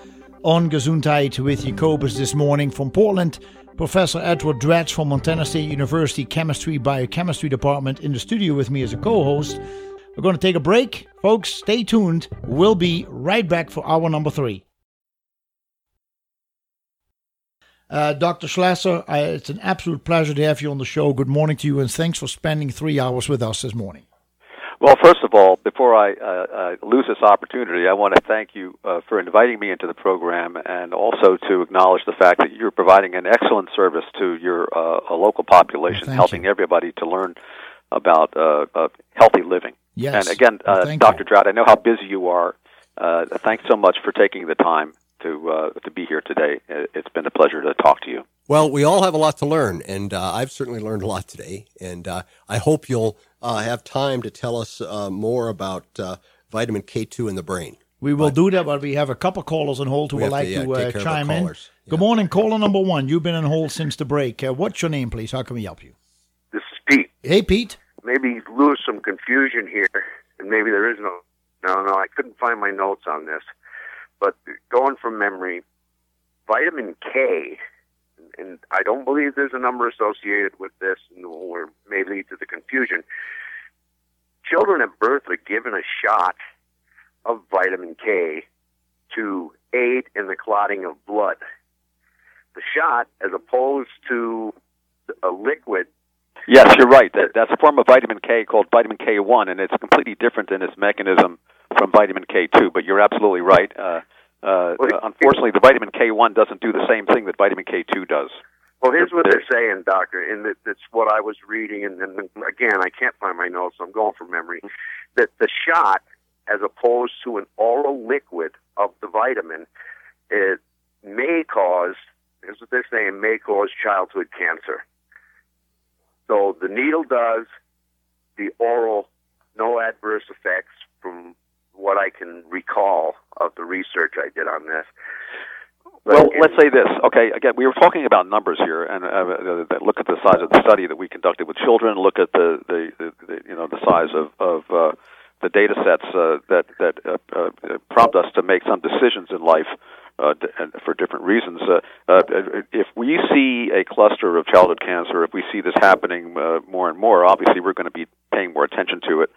on Gesundheit with Jacobus this morning from Portland. Professor Edward Dratz from Montana State University Chemistry Biochemistry Department in the studio with me as a co-host. We're going to take a break. Folks, stay tuned. We'll be right back for hour number three. Uh, Dr. Schlesser, I, it's an absolute pleasure to have you on the show. Good morning to you, and thanks for spending three hours with us this morning. Well, first of all, before I uh, uh, lose this opportunity, I want to thank you uh, for inviting me into the program and also to acknowledge the fact that you're providing an excellent service to your uh, local population, Thank helping you. everybody to learn about uh, uh, healthy living. Yes. And again, Well, uh, Dr. you. Dratz, I know how busy you are. Uh, thanks so much for taking the time to uh, to be here today. It- It's been a pleasure to talk to you. Well, we all have a lot to learn, and uh, I've certainly learned a lot today. And uh, I hope you'll uh, have time to tell us uh, more about uh, vitamin K2 in the brain. We will do that, but we have a couple callers on hold who would like to, yeah, to, uh, chime in. callers. Good morning, caller number one. You've been on hold since the break. Uh, what's your name, please? How can we help you? This is Pete. Hey, Pete. Maybe lose some confusion here, and maybe there is no. No, no, I couldn't find my notes on this. But going from memory, vitamin K, and I don't believe there's a number associated with this, or may lead to the confusion. Children at birth are given a shot of vitamin K to aid in the clotting of blood. The shot, as opposed to a liquid Yes, you're right. That, that's a form of vitamin K called vitamin K1, and it's completely different in its mechanism from vitamin K2. But you're absolutely right. Uh, uh, unfortunately, the vitamin K1 doesn't do the same thing that vitamin K2 does. Well, here's what they're saying, Doctor, and that's what I was reading. And then again, I can't find my notes. So I'm going from memory. That the shot, as opposed to an oral liquid of the vitamin, it may cause. Here's what they're saying: may cause childhood cancer. So the needle does, the oral, no adverse effects from what I can recall of the research I did on this. But Well, let's say this. Okay, again, we were talking about numbers here, and uh, uh, look at the size of the study that we conducted with children. Look at the the, the, the you know the size of of uh, the data sets uh, that that uh, uh, prompt us to make some decisions in life uh, for different reasons. Uh, uh, if we see a cluster of childhood cancer, if we see this happening uh, more and more, obviously we're going to be paying more attention to it.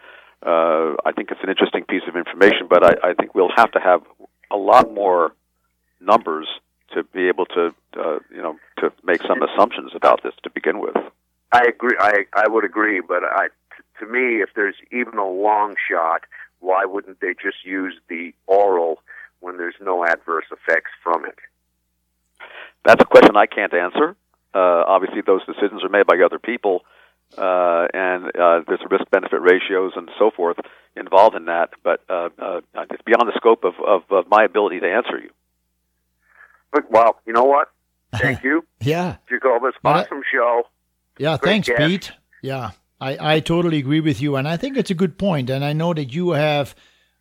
Uh, I think it's an interesting piece of information, but I, I think we'll have to have a lot more numbers to be able to, uh, you know, to make some assumptions about this to begin with. I agree. I I would agree, but I, to me, if there's even a long shot, why wouldn't they just use the oral when there's no adverse effects from it? That's a question I can't answer. Uh, obviously, those decisions are made by other people, uh, and uh, there's risk-benefit ratios and so forth. involved in that, but uh, uh, it's beyond the scope of, of, of my ability to answer you. But well, you know what? [LAUGHS] Thank you, Yeah. Jacobus. Well, Awesome show. Yeah, Great thanks, guess. Pete. Yeah, I, I totally agree with you. And I think it's a good point. And I know that you have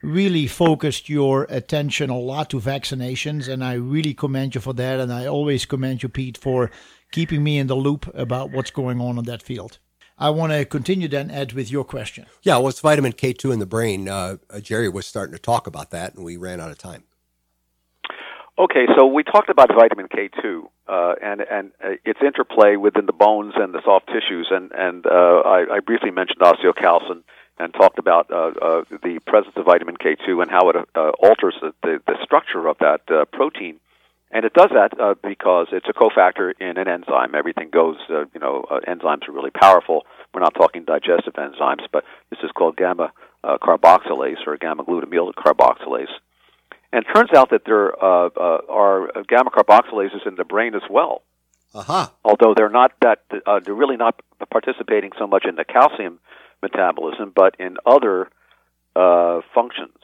really focused your attention a lot to vaccinations. And I really commend you for that. And I always commend you, Pete, for keeping me in the loop about what's going on in that field. I want to continue then, Ed, with your question. Yeah, well, it's vitamin K2 in the brain. Uh, uh, Jerry was starting to talk about that, and we ran out of time. Okay, so we talked about vitamin K2 uh, and and uh, its interplay within the bones and the soft tissues, and and uh, I, I briefly mentioned osteocalcin and talked about uh, uh, the presence of vitamin K2 and how it uh, alters the, the, structure of that uh, protein. And it does that uh, because it's a cofactor in an enzyme. Everything goes, uh, you know, uh, enzymes are really powerful. We're not talking digestive enzymes, but this is called gamma uh, carboxylase or gamma glutamyl carboxylase. And it turns out that there uh, uh, are gamma carboxylases in the brain as well Aha. although they're not that uh, they're really not participating so much in the calcium metabolism, but in other uh, functions.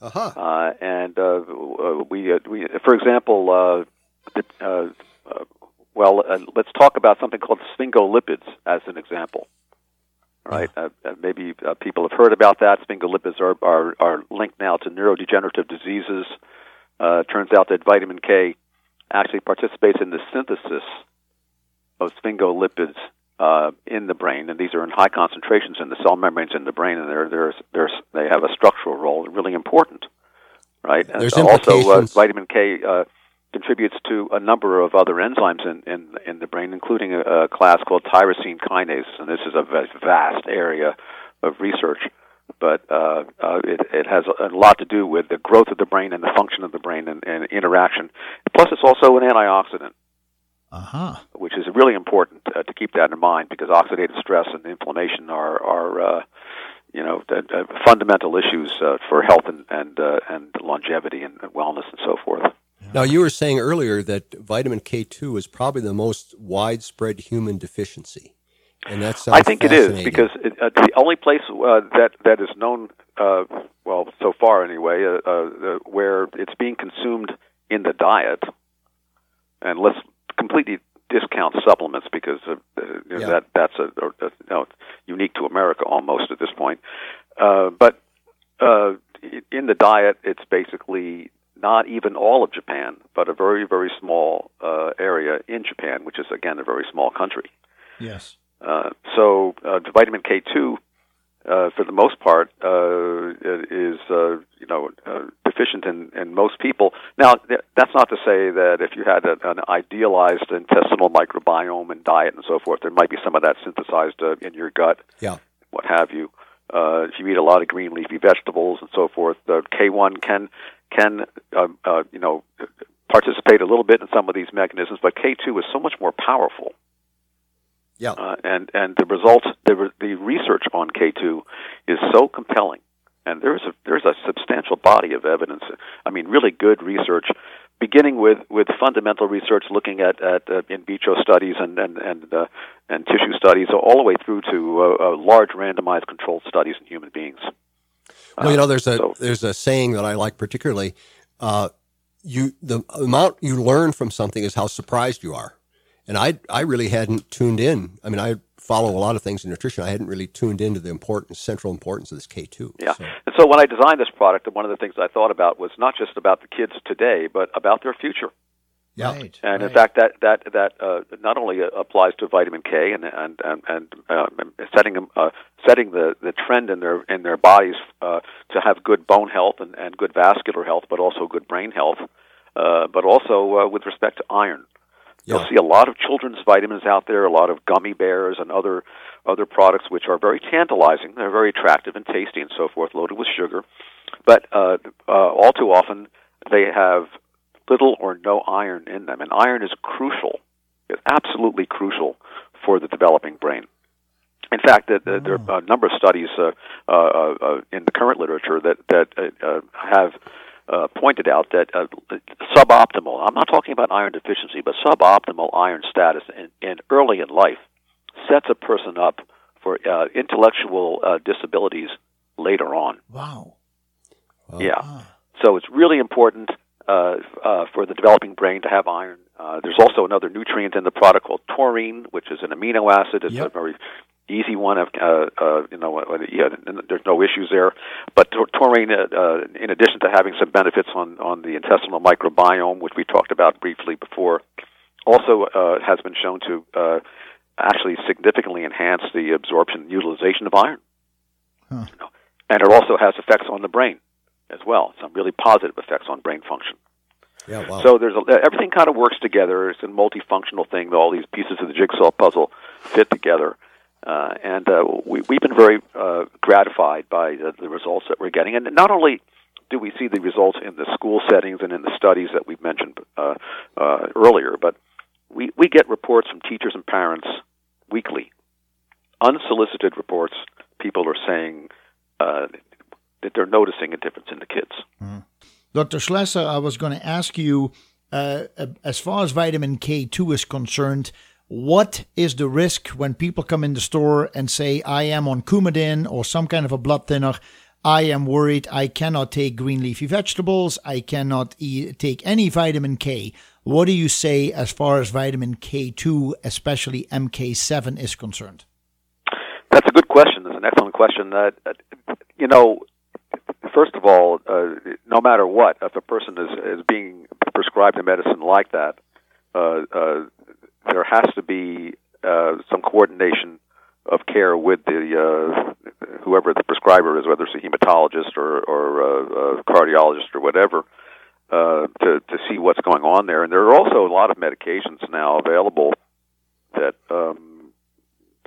Aha. Uh, and uh, uh, we, uh, we, for example, uh, the, uh, uh, well, uh, let's talk about something called sphingolipids as an example. All Right? Uh, uh, maybe uh, people have heard about that. Sphingolipids are, are, are linked now to neurodegenerative diseases. Uh, turns out that vitamin K actually participates in the synthesis of sphingolipids uh, in the brain, and these are in high concentrations in the cell membranes in the brain, and they're, they're, they're, they have a structural role, They're really important, right? And There's also, uh, vitamin K uh, contributes to a number of other enzymes in, in, in the brain, including a, a class called tyrosine kinase, and this is a va- vast area of research. But uh, uh, it, it has a lot to do with the growth of the brain and the function of the brain and, and interaction. Plus, it's also an antioxidant Uh huh. which is really important uh, to keep that in mind because oxidative stress and inflammation are are uh, you know the, uh, fundamental issues uh, for health and and uh, and longevity and wellness and so forth. Now, you were saying earlier that vitamin K2 is probably the most widespread human deficiency. And that I think it is because it, uh, the only place uh, that that is known, uh, well, so far anyway, uh, uh, where it's being consumed in the diet, and let's completely discount supplements because uh, uh, you know, Yeah. that that's a, or, uh, you know, unique to America almost at this point. Uh, but uh, in the diet, it's basically not even all of Japan, but a very very small uh, area in Japan, which is again a very small country. Yes. Uh, so uh, vitamin K2, uh, for the most part, uh, is uh, you know uh, deficient in, in most people. Now, th- that's not to say that if you had a, an idealized intestinal microbiome and diet and so forth, there might be some of that synthesized uh, in your gut, Yeah. what have you. Uh, if you eat a lot of green leafy vegetables and so forth, uh, K1 can can uh, uh, you know participate a little bit in some of these mechanisms, but K2 is so much more powerful Yeah. uh, and and the results, the re- the research on K2 is so compelling, and there's a there's a substantial body of evidence. I mean, really good research, beginning with with fundamental research, looking at at uh, in vitro studies and and and uh, and tissue studies, all the way through to uh, uh, large randomized controlled studies in human beings. Well, you know, there's a so- there's a saying that I like particularly. Uh, you the amount you learn from something is how surprised you are, and I I really hadn't tuned in. I mean, I follow a lot of things in nutrition. I hadn't really tuned into the importance, central importance of this K two. Yeah. And so when I designed this product, one of the things I thought about was not just about the kids today, but about their future. Yeah. Right. And in fact, that that that uh, not only uh, applies to vitamin K and and and, and um, setting them uh, setting the, the trend in their in their bodies uh, to have good bone health and, and good vascular health, but also good brain health, uh, but also uh, with respect to iron. You'll see a lot of children's vitamins out there, a lot of gummy bears and other other products which are very tantalizing. They're very attractive and tasty and so forth, loaded with sugar, but uh, uh, all too often they have little or no iron in them, and iron is crucial. It's absolutely crucial for the developing brain. In fact, that that there are a number of studies uh, uh, uh, in the current literature that that uh, uh, have uh, pointed out that uh, suboptimal. I'm not talking about iron deficiency, but suboptimal iron status in, in early in life sets a person up for uh, intellectual uh, disabilities later on. Wow. Yeah. So it's really important uh, uh, for the developing brain to have iron. Uh, there's also another nutrient in the product called taurine, which is an amino acid. It's Yep. a very easy one. Of, uh, uh, you know, uh, yeah, there's no issues there. But taurine, uh, uh, in addition to having some benefits on on the intestinal microbiome, which we talked about briefly before, also uh, has been shown to uh, actually significantly enhance the absorption and utilization of iron. Huh. You know, and it also has effects on the brain as well. Some really positive effects on brain function. Yeah, wow. So there's a, everything kind of works together. It's a multifunctional thing. All these pieces of the jigsaw puzzle fit together, uh, and uh, we, we've been very uh, gratified by the, the results that we're getting. And not only do we see the results in the school settings and in the studies that we've mentioned uh, uh, earlier, but we we get reports from teachers and parents weekly, unsolicited reports. People are saying uh, that they're noticing a difference in the kids. Dr. Schlesser, I was going to ask you, uh, as far as vitamin K2 is concerned, what is the risk when people come in the store and say, I am on Coumadin or some kind of a blood thinner? I am worried I cannot take green leafy vegetables. I cannot eat, take any vitamin K. What do you say as far as vitamin K2, especially MK7, is concerned? That's a good question. That's an excellent question. Uh, you know, first of all, uh, no matter what, if a person is, is being prescribed a medicine like that, uh, uh, there has to be uh, some coordination of care with the uh, whoever the prescriber is, whether it's a hematologist or, or uh, a cardiologist or whatever, uh, to to see what's going on there. And there are also a lot of medications now available that um,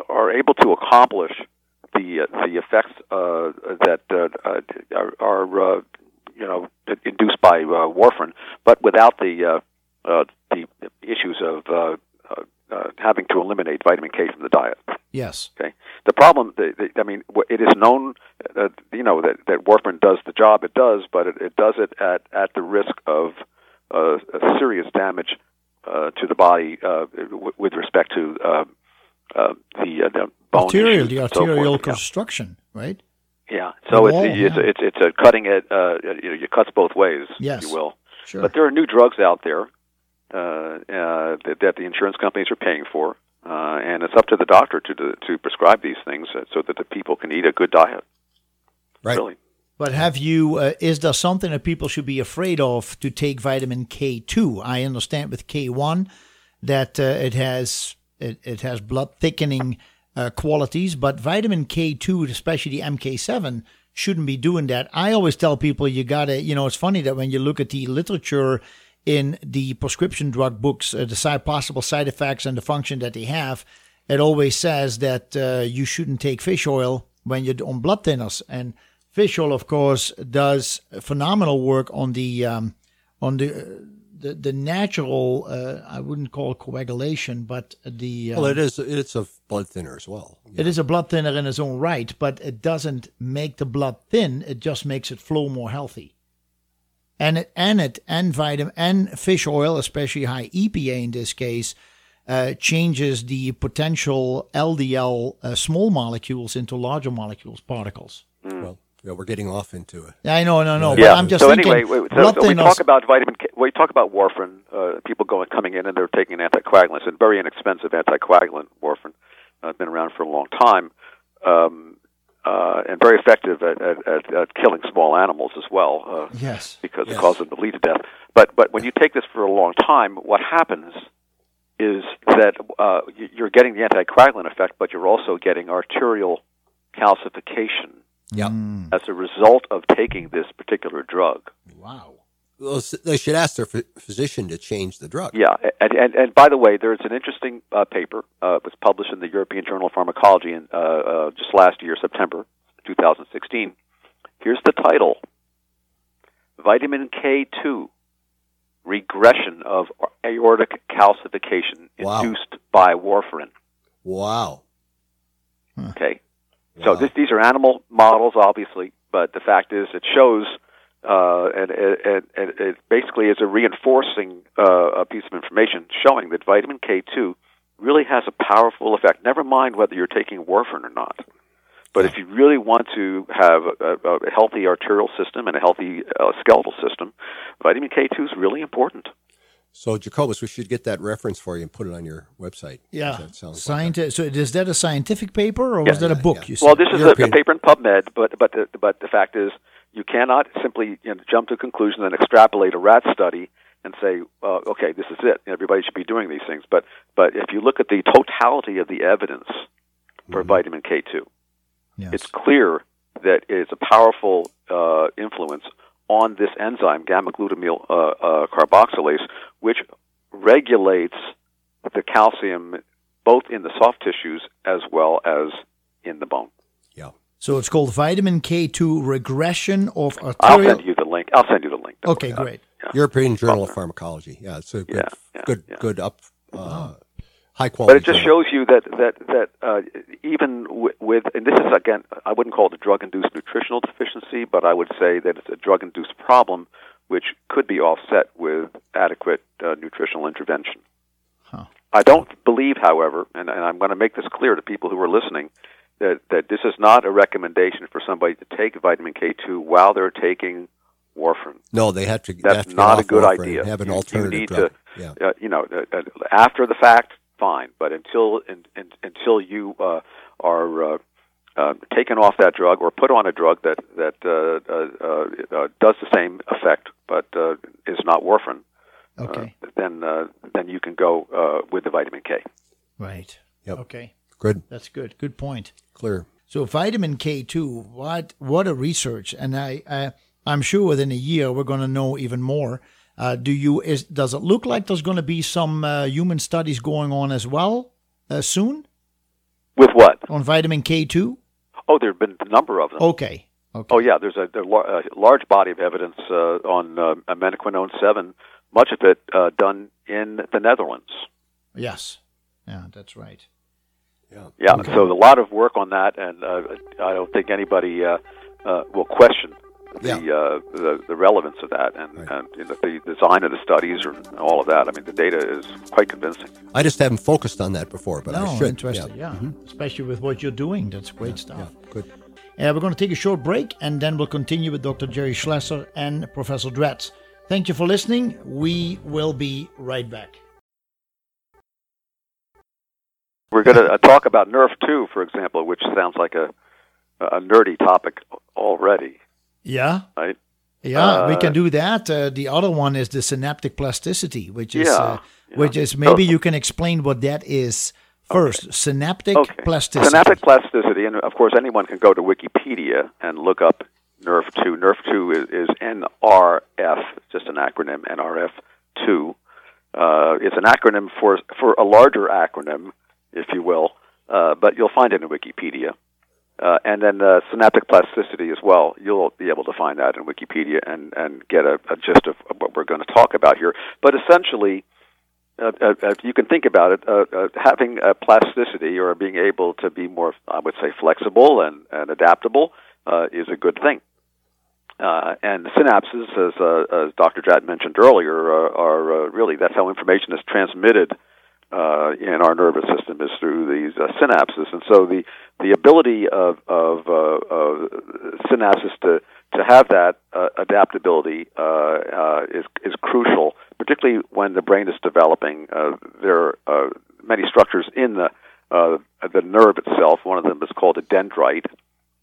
are able to accomplish the uh, the effects uh, that uh, are, are uh, you know induced by uh, warfarin, but without the uh, uh, the issues of uh, uh, uh, having to eliminate vitamin K from the diet. Yes. Okay. The problem, the, the, I mean, it is known, uh, you know, that, that warfarin does the job it does, but it, it does it at at the risk of uh, a serious damage uh, to the body uh, w- with respect to uh, uh, the, uh, the bone Arterial, the and so arterial. Yeah. construction, right? Yeah. So it's, wall, it's, yeah. it's it's a cutting it. Uh, you know, it cuts both ways, Yes. if you will. Sure. But there are new drugs out there that, that the insurance companies are paying for, uh, and it's up to the doctor to to, to prescribe these things uh, so that the people can eat a good diet. Right. Really. But have you? Uh, is there something that people should be afraid of to take vitamin K two? I understand with K one that uh, it has it, it has blood thickening uh, qualities, but vitamin K two, especially the MK seven, shouldn't be doing that. I always tell people you gotta. You know, it's funny that when you look at the literature in the prescription drug books, uh, the side, possible side effects and the function that they have, it always says that uh, you shouldn't take fish oil when you're on blood thinners. And fish oil, of course, does phenomenal work on the um, on the the, the natural. Uh, I wouldn't call it coagulation, but the um, Well, it is. It's a blood thinner as well. it is a blood thinner in its own right, but it doesn't make the blood thin. It just makes it flow more healthy. And it and it and vitamin and fish oil, especially high EPA in this case, uh, changes the potential LDL uh, small molecules into larger molecules, particles. Well, yeah, we're getting off into it. Yeah, I know, no, no. yeah. But I'm just so thinking. anyway, wait, so, so we thinners- talk about vitamin K. We talk about warfarin. Uh, people going coming in and they're taking anticoagulants and very inexpensive anticoagulant warfarin. Uh, been around for a long time. Um, uh, and very effective at, at, at, at killing small animals as well. Uh, yes. because Yes. it causes them to bleed to death. But but when you take this for a long time, what happens is that uh, you're getting the anticoagulant effect, but you're also getting arterial calcification Yeah. as a result of taking this particular drug. Wow. Well, they should ask their physician to change the drug. Yeah, and and, and by the way, there's an interesting uh, paper. Uh, it was published in the European Journal of Pharmacology in uh, uh, just last year, September 2016. Here's the title: Vitamin K2 regression of aortic calcification Wow. induced by warfarin. Wow. Okay, so this, these are animal models, obviously, but the fact is, it shows. Uh, and, and, and it basically is a reinforcing uh, a piece of information showing that vitamin K2 really has a powerful effect. Never mind whether you're taking warfarin or not. But if you really want to have a, a, a healthy arterial system and a healthy uh, skeletal system, vitamin K2 is really important. So, Jacobus, we should get that reference for you and put it on your website. Yeah. That sounds Scienti- so is that a scientific paper or Yeah. was that a book? yeah. You? Well, this is a, a paper in PubMed, but but the, but the fact is, you cannot simply you know, jump to a conclusion and extrapolate a rat study and say, uh, okay, this is it. Everybody should be doing these things. But but if you look at the totality of the evidence for vitamin K two, Yes. it's clear that it's a powerful uh, influence on this enzyme, gamma glutamyl uh, uh, carboxylase, which regulates the calcium both in the soft tissues as well as in the bone. Yeah. so it's called vitamin K2 regression of arterial. I'll send you the link. I'll send you the link. Okay, worry. great. European Journal of Pharmacology. Yeah, it's a good, Yeah, yeah, good, yeah. good up, uh, high quality. But it just journal. shows you that that that uh, even with, with and this is again I wouldn't call it a drug-induced nutritional deficiency, but I would say that it's a drug-induced problem which could be offset with adequate uh, nutritional intervention. Huh. I don't believe, however, and, and I'm going to make this clear to people who are listening, that that this is not a recommendation for somebody to take vitamin K2 while they're taking warfarin. No, they have to. That's have to get not a good warfarin idea. Have an You- you alternative need drug. to- yeah. uh, you know, uh, uh, after the fact, fine. But until in, in, until you uh, are uh, uh, taken off that drug or put on a drug that that uh, uh, uh, uh, does the same effect but uh, is not warfarin, Okay, uh, then uh, then you can go uh, with the vitamin K. right. Yep. Okay, Good, that's good. Good point. clear. So vitamin K2, what what a research, and I, I I'm sure within a year we're going to know even more. Uh, do you is does it look like there's going to be some uh, human studies going on as well uh, soon With what? on vitamin K2? Oh, there have been a number of them. Okay, okay, Oh yeah, there's a, a, large body of evidence uh, on uh, menaquinone seven. Much of it uh, done in the Netherlands. yes, yeah, that's right. Yeah. Yeah, so a lot of work on that, and uh, I don't think anybody uh, uh, will question the, Yeah. uh, the the relevance of that and, Right. and you know, the design of the studies and all of that. I mean, the data is quite convincing. I just haven't focused on that before, but no, I should. interesting. Yeah, especially with what you're doing. That's great stuff. Yeah, good. Uh, we're going to take a short break and then we'll continue with Dr. Jerry Schlesser and Professor Dratz. Thank you for listening. We will be right back. We're going to uh, talk about Nerf two, for example, which sounds like a a nerdy topic already, Yeah, right? yeah, we Uh, can do that. Uh, the other one is the synaptic plasticity, which is Yeah, uh, yeah. which is maybe you can explain what that is first. Synaptic Okay. plasticity. Synaptic plasticity, and of course, anyone can go to Wikipedia and look up NERF two. NERF two is, is NRF, just an acronym. NRF two. Uh, it's an acronym for for a larger acronym, if you will, uh, but you'll find it in Wikipedia. Uh, and then uh, synaptic plasticity as well. You'll be able to find that in Wikipedia and, and get a, a gist of what we're going to talk about here. But essentially, uh, uh, uh, you can think about it, uh, uh, having a plasticity or being able to be more, I would say, flexible and, and adaptable uh, is a good thing. Uh, and synapses, as, uh, as Dr. Jat mentioned earlier, uh, are uh, really that's how information is transmitted uh, in our nervous system is through these uh, synapses, and so the the ability of of, uh, of synapses to to have that uh, adaptability uh, uh, is is crucial, particularly when the brain is developing. Uh, there are uh, many structures in the uh, the nerve itself. One of them is called a dendrite.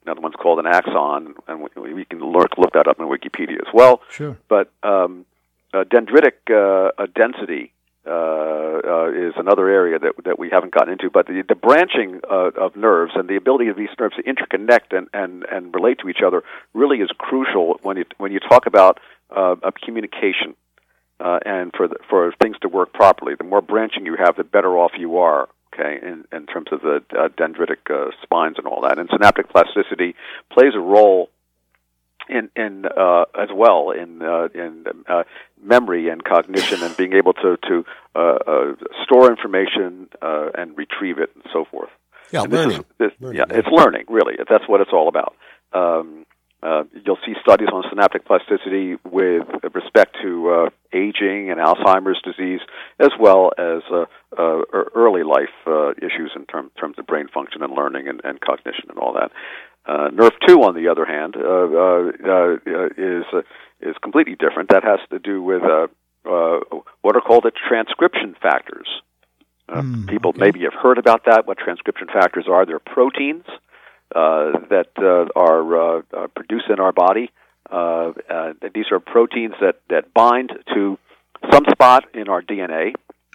Another one's called an axon, and we, we can look look that up in Wikipedia as well. Sure. But um, uh, dendritic uh, density uh, uh, is another area that that we haven't gotten into. But the, the branching uh, of nerves and the ability of these nerves to interconnect and, and, and relate to each other really is crucial when you when you talk about uh, communication uh, and for the, for things to work properly. The more branching you have, the better off you are. Okay, in, in terms of the uh, dendritic uh, spines and all that, and synaptic plasticity plays a role in in uh, as well in uh, in uh, memory and cognition and being able to to uh, uh, store information uh, and retrieve it and so forth. Yeah, And this learning. Is, this, Learning, yeah, it's learning really. That's what it's all about. Um, uh, you'll see studies on synaptic plasticity with respect to uh, aging and Alzheimer's disease, as well as uh, uh, early life uh, issues in term, terms of brain function and learning and, and cognition and all that. Uh, NRF2, on the other hand, uh, uh, uh, is uh, is completely different. That has to do with uh, uh, what are called the transcription factors. Uh, Mm, people okay. maybe have heard about that. What transcription factors are? They're proteins uh, that uh, are uh, produced in our body. Uh, uh, these are proteins that, that bind to some spot in our DNA.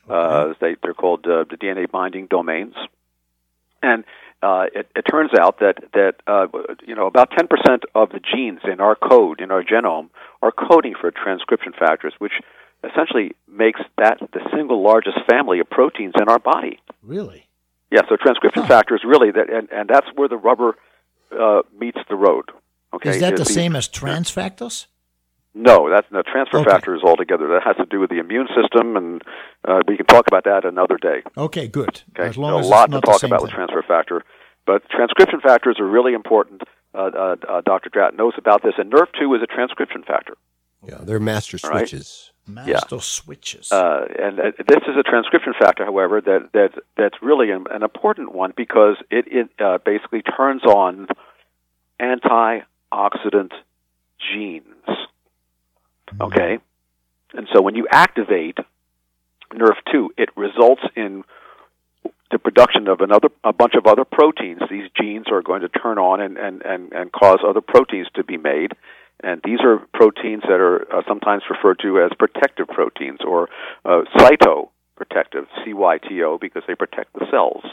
Uh, they, they're called uh, the DNA binding domains. And uh, it, it turns out that that uh, you know about 10% of the genes in our code in our genome are coding for transcription factors, which essentially makes that the single largest family of proteins in our body. Really? Yeah, so transcription Huh. factors really that, and, and that's where the rubber uh, meets the road. Okay, Is that the same as trans factors? No, that's no transfer Okay. is altogether. That has to do with the immune system, and uh, we can talk about that another day. Okay, good. Okay, As long There's as a lot to talk same about with transfer factor, but transcription factors are really important. Uh, uh, uh, Dr. Dratz knows about this, and NERF2 is a transcription factor. Yeah, they're master All right. switches. Master switches. Uh, and uh, this is a transcription factor, however, that, that that's really an, an important one because it, it uh, basically turns on antioxidant genes. Okay? And so when you activate NERF2, it results in the production of another a bunch of other proteins. These genes are going to turn on and, and, and, and cause other proteins to be made. And these are proteins that are uh, sometimes referred to as protective proteins or uh, cytoprotective, C-Y-T-O, because they protect the cells.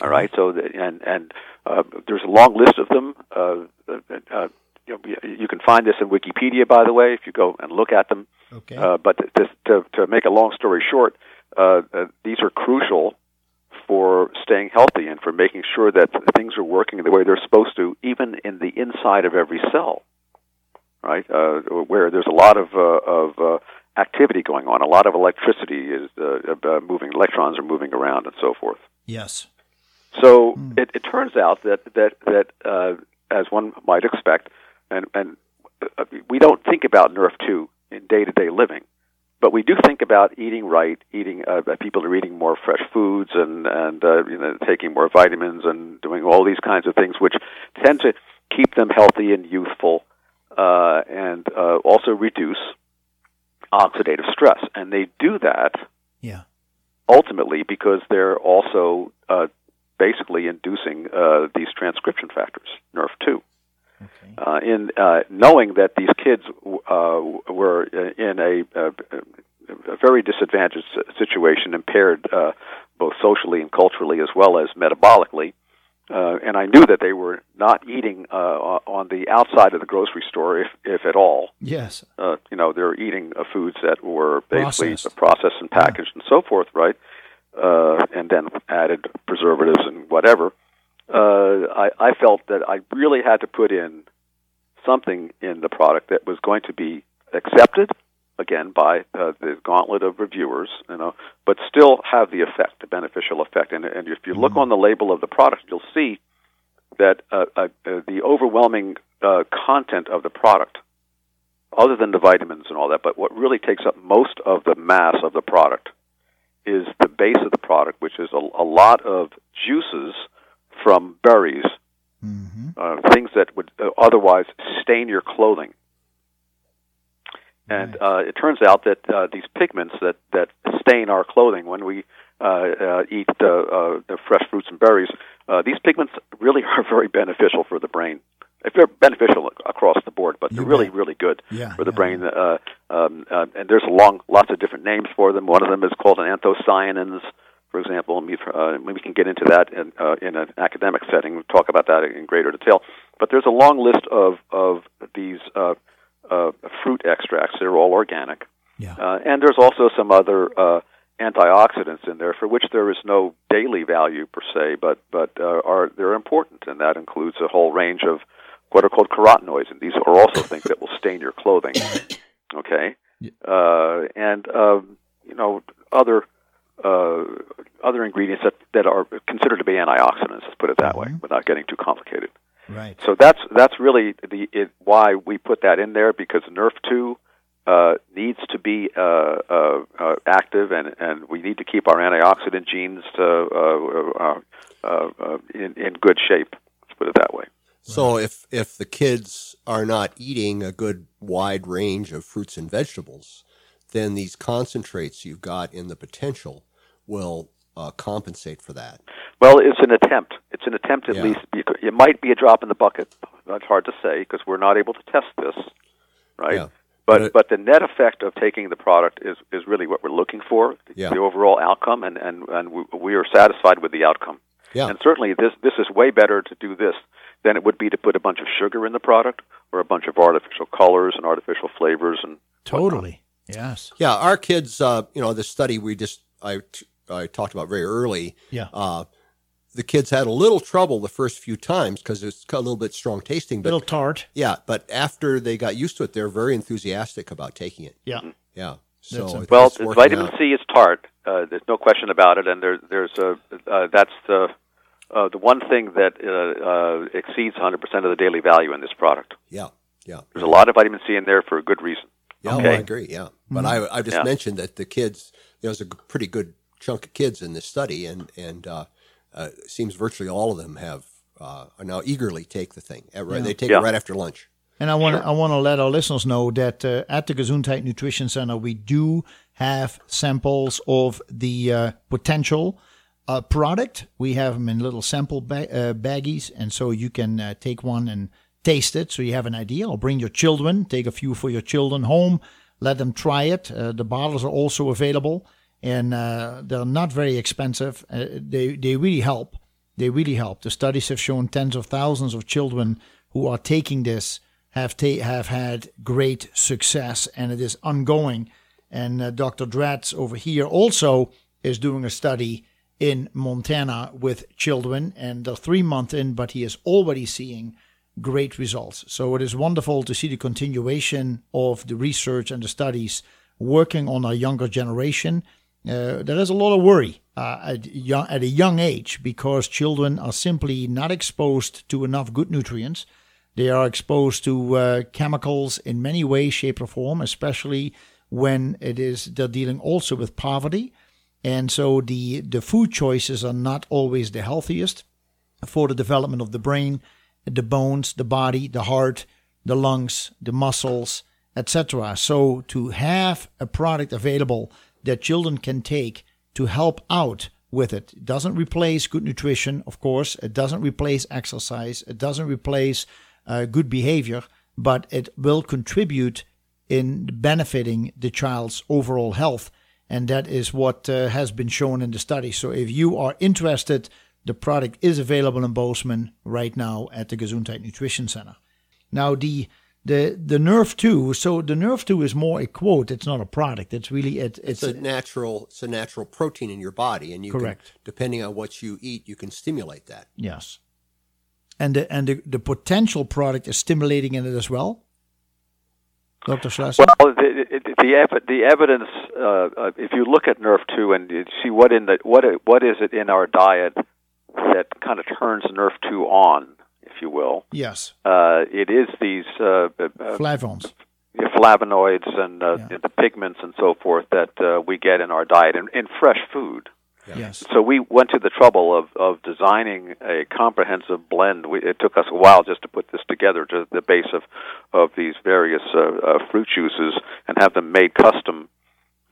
All right. So the, and and uh, there's a long list of them. Uh, uh, uh, you, know, you can find this in Wikipedia, by the way, if you go and look at them. okay. Uh, but to, to, to make a long story short, uh, uh, these are crucial for staying healthy and for making sure that things are working the way they're supposed to, even in the inside of every cell. Right, uh, where there's a lot of uh, of uh, activity going on, a lot of electricity is uh, uh, moving, electrons are moving around, and so forth. yes. So Hmm. it, it turns out that that that uh, as one might expect, and and uh, we don't think about Nerf two in day to day living, but we do think about eating right, eating uh, people are eating more fresh foods and and uh, you know taking more vitamins and doing all these kinds of things, which tend to keep them healthy and youthful, uh, and uh, also reduce oxidative stress. And they do that Yeah. ultimately because they're also uh, basically inducing uh, these transcription factors, NERF2. Okay. Uh, in uh, knowing that these kids uh, were in a, a, a very disadvantaged situation, impaired uh, both socially and culturally as well as metabolically, uh, and I knew that they were not eating uh, on the outside of the grocery store, if, if at all Yes. uh, you know, they're eating uh, foods that were basically Processed. processed and packaged and so forth, right? Uh, and then added preservatives and whatever. Uh, I, I felt that I really had to put in something in the product that was going to be accepted again by uh, the gauntlet of reviewers, you know, but still have the effect, the beneficial effect. And, and if you look on the label of the product, you'll see that uh, uh, uh, the overwhelming uh, content of the product other than the vitamins and all that, but what really takes up most of the mass of the product is the base of the product, which is a, a lot of juices from berries, hmm uh, things that would uh, otherwise stain your clothing. And uh, it turns out that uh, these pigments that, that stain our clothing when we uh, uh, eat uh, uh, the fresh fruits and berries, uh, these pigments really [LAUGHS] are very beneficial for the brain. If they're beneficial across the board, but they're really, bet. really good Yeah, for the yeah, brain. Uh, um, uh, and there's a long, lots of different names for them. One of them is called an anthocyanins, for example. And we, uh, we can get into that in, uh, in an academic setting. We'll talk about that in greater detail. But there's a long list of of these uh, uh, fruit extracts. They're all organic. Yeah. Uh, and there's also some other uh, antioxidants in there for which there is no daily value per se, but but uh, are they're important, and that includes a whole range of what are called carotenoids, and these are also things that will stain your clothing. [LAUGHS] Okay, uh, and um, you know other uh, other ingredients that that are considered to be antioxidants. Let's put it that way, without getting too complicated. Right. So that's that's really the it, why we put that in there because Nerf two uh, needs to be uh, uh, uh, active, and, and we need to keep our antioxidant genes uh, uh, uh, uh, in, in good shape. Let's put it that way. So if if the kids are not eating a good wide range of fruits and vegetables, then these concentrates you've got in the potential will uh, compensate for that. Well, it's an attempt. It's an attempt, at Yeah. least. It might be a drop in the bucket. That's hard to say because we're not able to test this, right? Yeah. But But it- but the net effect of taking the product is, is really what we're looking for. The, Yeah. the overall outcome, and and and we, we are satisfied with the outcome. Yeah. And certainly, this this is way better to do this than it would be to put a bunch of sugar in the product or a bunch of artificial colors and artificial flavors and Totally. Yes. Yeah, our kids, uh, you know, the study we just I I talked about very early. Yeah. Uh, the kids had a little trouble the first few times because it's a little bit strong tasting. But a Little tart. yeah, but after they got used to it, they're very enthusiastic about taking it. Yeah. Yeah. So it's- Well, it's vitamin out. C is tart. Uh, there's no question about it, and there, there's a uh, that's the uh, the one thing that uh, uh, exceeds 100% of the daily value in this product. Yeah. Yeah. There's a lot of vitamin C in there for a good reason. Yeah, well, I agree. Yeah, but I I just Yeah. mentioned that the kids there was a g- pretty good chunk of kids in this study, and and uh, uh, seems virtually all of them have uh, are now eagerly take the thing. Uh, right- They take Yeah. it right after lunch. And I want to I want to let our listeners know that uh, at the Gesundheit Nutrition Center we do have samples of the uh, potential uh, product. We have them in little sample ba- uh, baggies, and so you can uh, take one and taste it, so you have an idea. Or bring your children, take a few for your children home, let them try it. Uh, the bottles are also available, and uh, they're not very expensive. Uh, they they really help. They really help. The studies have shown tens of thousands of children who are taking this have ta- have had great success, and it is ongoing. And uh, Dr. Dratz over here also is doing a study in Montana with children, and they're three months in, but he is already seeing great results. So it is wonderful to see the continuation of the research and the studies working on our younger generation. Uh, there is a lot of worry uh, at, young, at a young age because children are simply not exposed to enough good nutrients. They are exposed to uh, chemicals in many ways, shape, or form, especially when it is they're dealing also with poverty, and so the the food choices are not always the healthiest for the development of the brain, the bones, the body, the heart, the lungs, the muscles, etc. So to have a product available that children can take to help out with it. It doesn't replace good nutrition, of course. It doesn't replace exercise. It doesn't replace uh, good behavior, but it will contribute in benefiting the child's overall health. And that is what uh, has been shown in the study. So if you are interested, the product is available in Bozeman right now at the Gesundheit Nutrition Center. Now the the the Nerf 2, so the Nerf 2 is more a quote. It's not a product. It's really it, It's it's a natural it's a natural protein in your body, and you Correct. Can, depending on what you eat, you can stimulate that. yes. And the and the, the potential product is stimulating in it as well. Dr. Schlesser? Well, the the, the, the evidence, uh, uh, if you look at Nerf two and see what in the what what is it in our diet that kind of turns Nerf two on, if you will, yes. uh, it is these uh, uh, Flavones. flavonoids and uh, Yeah. the pigments and so forth that uh, we get in our diet and in fresh food. Yes. So we went to the trouble of, of designing a comprehensive blend. We, it took us a while just to put this together to the base of, of these various uh, uh, fruit juices and have them made custom,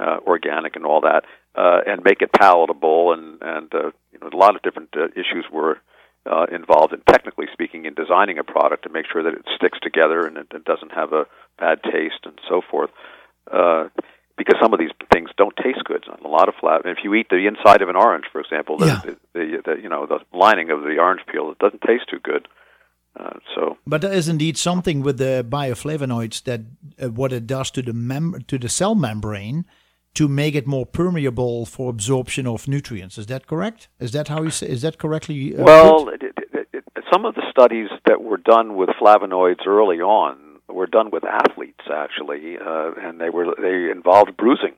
uh, organic and all that, uh, and make it palatable. And, and uh, you know, a lot of different uh, issues were uh, involved in, technically speaking, in designing a product to make sure that it sticks together and it, it doesn't have a bad taste and so forth. Uh, because some of these things don't taste good. A lot of flat. If you eat the inside of an orange, for example, the, Yeah. the, the, the you know the lining of the orange peel, it doesn't taste too good. Uh, so But there is indeed something with the bioflavonoids that uh, what it does to the mem- to the cell membrane to make it more permeable for absorption of nutrients. Is that correct? Is that how you say? Is that correctly? Uh, well, it, it, it, some of the studies that were done with flavonoids early on were done with athletes actually, uh, and they were they involved bruising.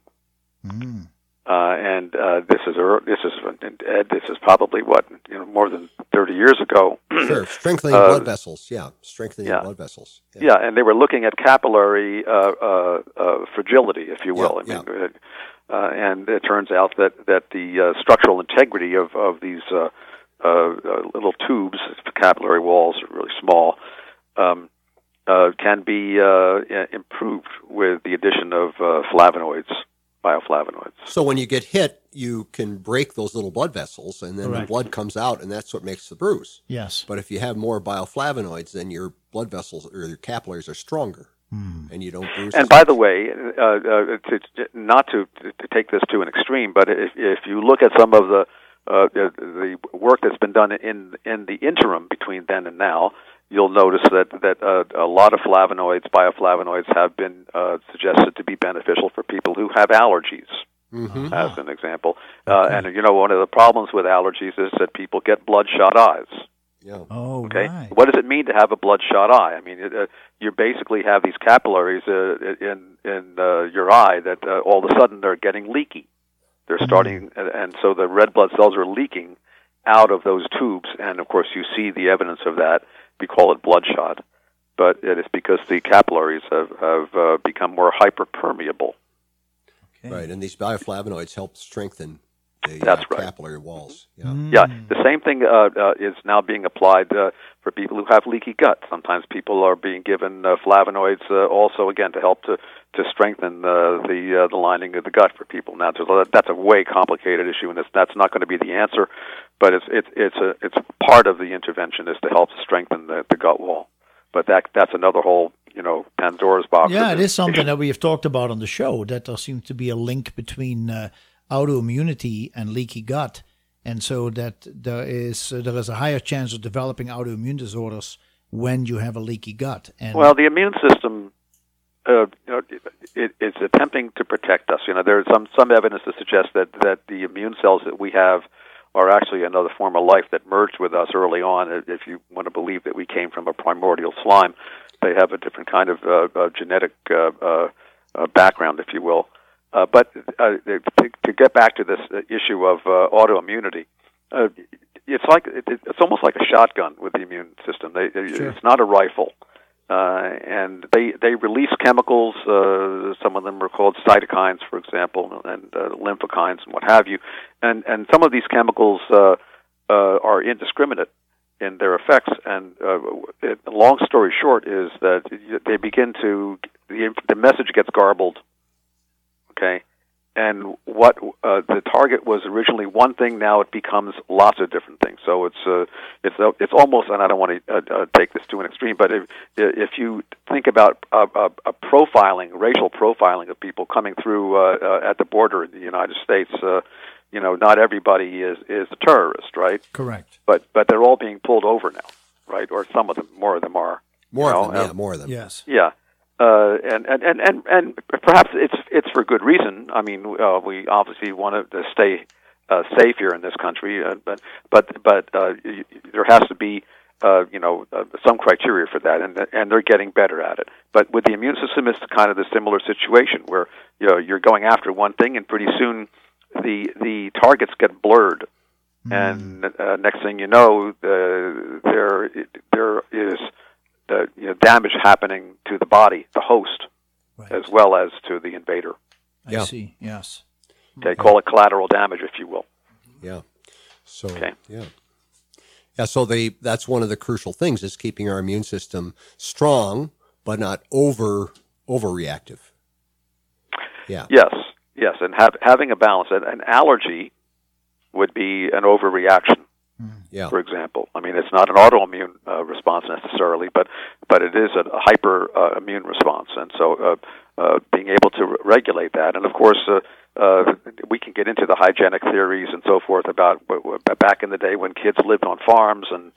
Mm. Uh, and uh, this is this is Ed, this is probably what you know more than 30 years ago. sure. [CLEARS THROAT] Strengthening Uh, blood vessels. Yeah, strengthening yeah. blood vessels. Yeah. Yeah, and they were looking at capillary uh, uh, uh, fragility, if you will. Yeah, I mean, uh, and it turns out that that the uh, structural integrity of of these uh, uh, uh, little tubes, the capillary walls, are really small, um, uh, can be uh, improved with the addition of uh, flavonoids, bioflavonoids. So when you get hit, you can break those little blood vessels, and then the blood comes out, and that's what makes the bruise. Yes. But if you have more bioflavonoids, then your blood vessels or your capillaries are stronger, and you don't bruise. And by much. the way, uh, uh, to, to, not to, to take this to an extreme, but if, if you look at some of the, uh, the the work that's been done in in the interim between then and now, you'll notice that that uh, a lot of flavonoids, bioflavonoids, have been uh, suggested to be beneficial for people who have allergies. Mhm. As an example, uh, and you know one of the problems with allergies is that people get bloodshot eyes. yeah. Oh, Okay, right. what does it mean to have a bloodshot eye? I mean, it, uh, you basically have these capillaries uh, in in uh, your eye that uh, all of a sudden they're getting leaky. They're starting, and, and so the red blood cells are leaking out of those tubes, and of course you see the evidence of that. We call it bloodshot, but it is because the capillaries have have uh, become more hyperpermeable. Okay. Right, and these bioflavonoids help strengthen the That's uh, right. capillary walls. Yeah. Mm. Yeah, the same thing uh, uh, is now being applied uh, for people who have leaky gut. Sometimes people are being given uh, flavonoids uh, also again to help to to strengthen uh, the uh, the lining of the gut for people. Now there's a- that's a way complicated issue, and it's, that's not going to be the answer, but it's it's it's a it's part of the intervention is to help strengthen the, the gut wall. But that that's another whole you know Pandora's box. Yeah, it is something that we have talked about on the show that there seems to be a link between uh, autoimmunity and leaky gut, and so that there is uh, there is a higher chance of developing autoimmune disorders when you have a leaky gut. And Well, the immune system, uh, you know, it, it's attempting to protect us. You know, there's some some evidence to suggest that that the immune cells that we have are actually another form of life that merged with us early on. If you want to believe that we came from a primordial slime, they have a different kind of uh, uh, genetic uh, uh, background, if you will. Uh, but uh, to, to get back to this issue of uh, autoimmunity, uh, it's like it, it's almost like a shotgun with the immune system. They, they, Sure. It's not a rifle, uh, and they they release chemicals. Uh, some of them are called cytokines, for example, and uh, lymphokines and what have you. And and some of these chemicals uh, uh, are indiscriminate in their effects. And uh, it, long story short is that they begin to the the message gets garbled. Okay, and what uh, the target was originally one thing, now it becomes lots of different things. So it's uh, it's uh, it's almost, and I don't want to uh, uh, take this to an extreme, but if if you think about uh, uh, profiling, racial profiling of people coming through uh, uh, at the border in the United States, uh, you know, not everybody is is a terrorist, right? correct. But but they're all being pulled over now, right? Or some of them, more of them are. More you of know, them, yeah, more of them. Yes. yeah, uh, and, and and and and perhaps it's it's for good reason. I mean, uh, we obviously want to stay uh, safe here in this country, uh, but but but uh, y- there has to be uh, you know uh, some criteria for that, and and they're getting better at it. But with the immune system, it's kind of the similar situation where you know you're going after one thing, and pretty soon the the targets get blurred, and uh, next thing you know, uh, there there is uh, you know, damage happening to the body, the host, Right. as well as to the invader. I Yeah. see. Yes. Okay, call it collateral damage, if you will. Yeah. So Okay. yeah. Yeah, so they that's one of the crucial things is keeping our immune system strong but not over overreactive. Yeah. Yes, yes, and have, having a balance. An, an allergy would be an overreaction, Yeah. for example. I mean, it's not an autoimmune uh, response necessarily, but but it is a, a hyper uh, immune response, and so uh, uh, being able to re- regulate that, and of course. Uh, uh, we can get into the hygienic theories and so forth about w- w- back in the day when kids lived on farms and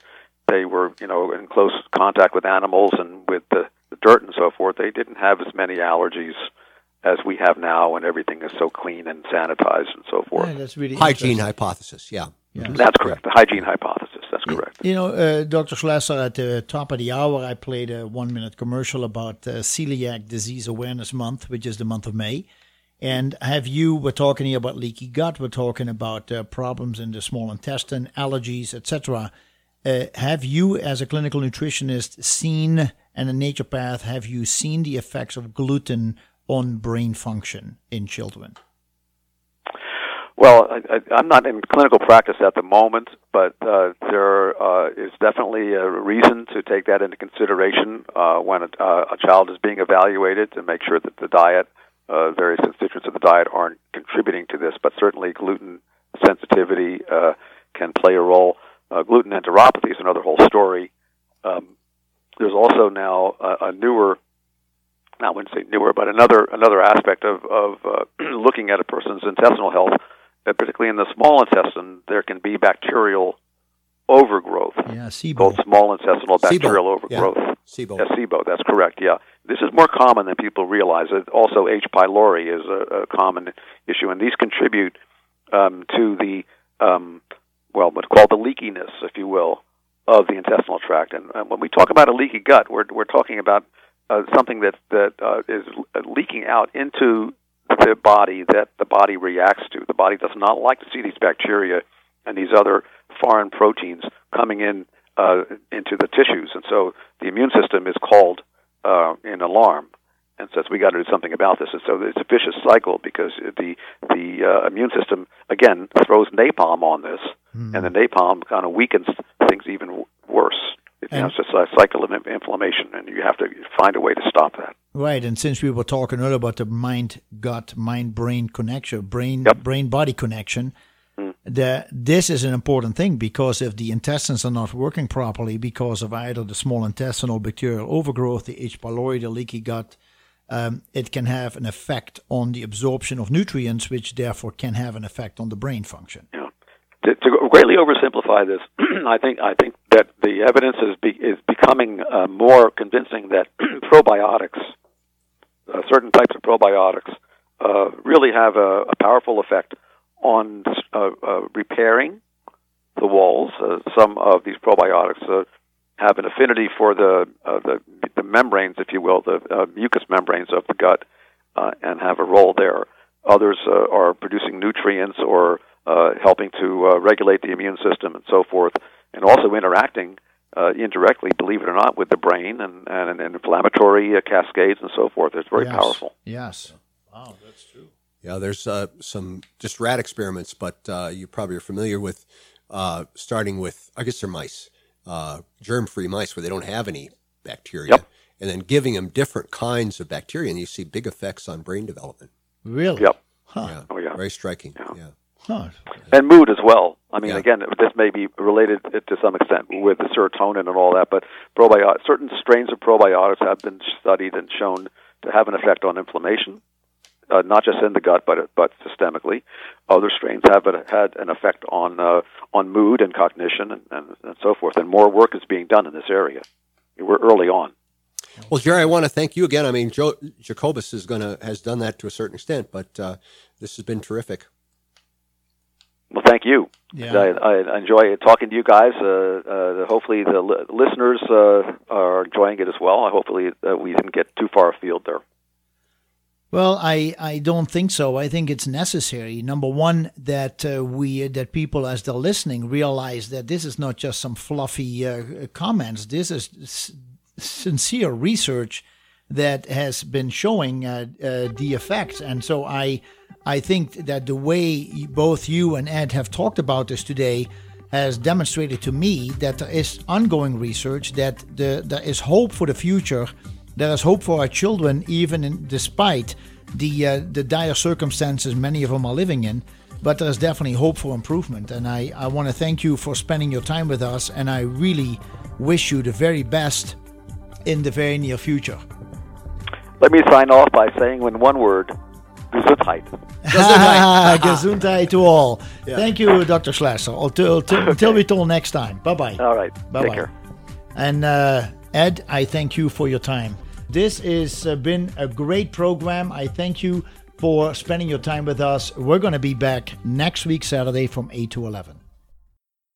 they were, you know, in close contact with animals and with the, the dirt and so forth. They didn't have as many allergies as we have now, when everything is so clean and sanitized and so forth. Yeah, that's really Hygiene hypothesis. Yeah. That's correct. The hygiene hypothesis. That's correct. You know, uh, Dr. Schlesser, at the top of the hour, I played a one minute commercial about uh, Celiac Disease Awareness Month, which is the month of May. And have you, we're talking here about leaky gut, we're talking about uh, problems in the small intestine, allergies, etc. Uh, have you, as a clinical nutritionist, seen and a naturopath, have you seen the effects of gluten on brain function in children? Well, I, am not in clinical practice at the moment, but uh, there uh, is definitely a reason to take that into consideration uh, when a, uh, a, child is being evaluated to make sure that the diet, uh, various constituents of the diet, aren't contributing to this. But certainly, gluten sensitivity uh, can play a role. gluten enteropathy is another whole story. Um, there's also now a, a newer I wouldn't say newer, but another another aspect of of uh, [CLEARS THROAT] looking at a person's intestinal health particularly in the small intestine, there can be bacterial overgrowth. Yeah, SIBO. Both small intestinal bacterial SIBO. overgrowth. Yeah. SIBO. Yeah, SIBO, that's correct, yeah. This is more common than people realize. It also, H. pylori is a, a common issue, and these contribute um, to the, um, well, what's called the leakiness, if you will, of the intestinal tract. And, and when we talk about a leaky gut, we're, we're talking about uh, something that, that uh, is leaking out into the body that the body reacts to. The body does not like to see these bacteria and these other foreign proteins coming in uh, into the tissues, and so the immune system is called uh, in alarm and says we got to do something about this. And so it's a vicious cycle because the the uh, immune system again throws napalm on this, mm. and the napalm kind of weakens things even worse. It, you know, it's just a cycle of inflammation, and you have to find a way to stop that. Right, and since we were talking earlier about the mind gut mind brain connection, brain yep. brain body connection, mm. the, this is an important thing because if the intestines are not working properly because of either the small intestinal bacterial overgrowth, the H. pylori, the leaky gut, um, it can have an effect on the absorption of nutrients, which therefore can have an effect on the brain function. Yeah. To, to greatly oversimplify this, [CLEARS THROAT] I think I think that the evidence is be, is becoming uh, more convincing that [CLEARS THROAT] probiotics uh, certain types of probiotics uh, really have a, a, powerful effect on uh, uh repairing the walls. Uh, some of these probiotics have an affinity for the, the, the membranes, if you will, the mucous membranes of the gut, and have a role there. Others are producing nutrients or helping to regulate the immune system and so forth, and also interacting uh, indirectly, believe it or not, with the brain and, and, and inflammatory uh, cascades and so forth. It's very yes. powerful. Yes. Wow, that's true. Yeah, there's uh, some just rat experiments, but uh, you probably are familiar with uh, starting with, I guess they're mice, uh, germ free mice where they don't have any bacteria, yep. and then giving them different kinds of bacteria, and you see big effects on brain development. Really? Yep. Huh. Yeah. Oh, yeah. Very striking. Yeah. yeah. Huh. And mood as well. I mean, Yeah. again, this may be related to some extent with the serotonin and all that, but probiotics, certain strains of probiotics have been studied and shown to have an effect on inflammation, uh, not just in the gut, but but systemically. Other strains have had an effect on uh, on mood and cognition and, and, and so forth. And more work is being done in this area. We're early on. Well, Jerry, I want to thank you again. I mean, Joe Jacobus is gonna has done that to a certain extent, but uh, this has been terrific. Well, thank you. Yeah. I, I enjoy talking to you guys. Uh, uh, hopefully, the li- listeners uh, are enjoying it as well. Hopefully, uh, we didn't get too far afield there. Well, I, I don't think so. I think it's necessary. Number one, that uh, we that people, as they're listening, realize that this is not just some fluffy uh, comments. This is s- sincere research that has been showing uh, uh, the effects. And so I I think that the way both you and Ed have talked about this today has demonstrated to me that there is ongoing research, that the, there is hope for the future, there is hope for our children, even in, despite the uh, the dire circumstances many of them are living in. But there is definitely hope for improvement, and I, I want to thank you for spending your time with us, and I really wish you the very best in the very near future. Let me sign off by saying in one word, Gesundheit. [LAUGHS] Gesundheit. [LAUGHS] Gesundheit to all. Yeah. Thank you, Dr. Schlasser. Until, until, [LAUGHS] okay. we talk next time. Bye bye. All right. Bye bye. And uh, Ed, I thank you for your time. This has uh, been a great program. I thank you for spending your time with us. We're going to be back next week, Saturday, from 8 to 11.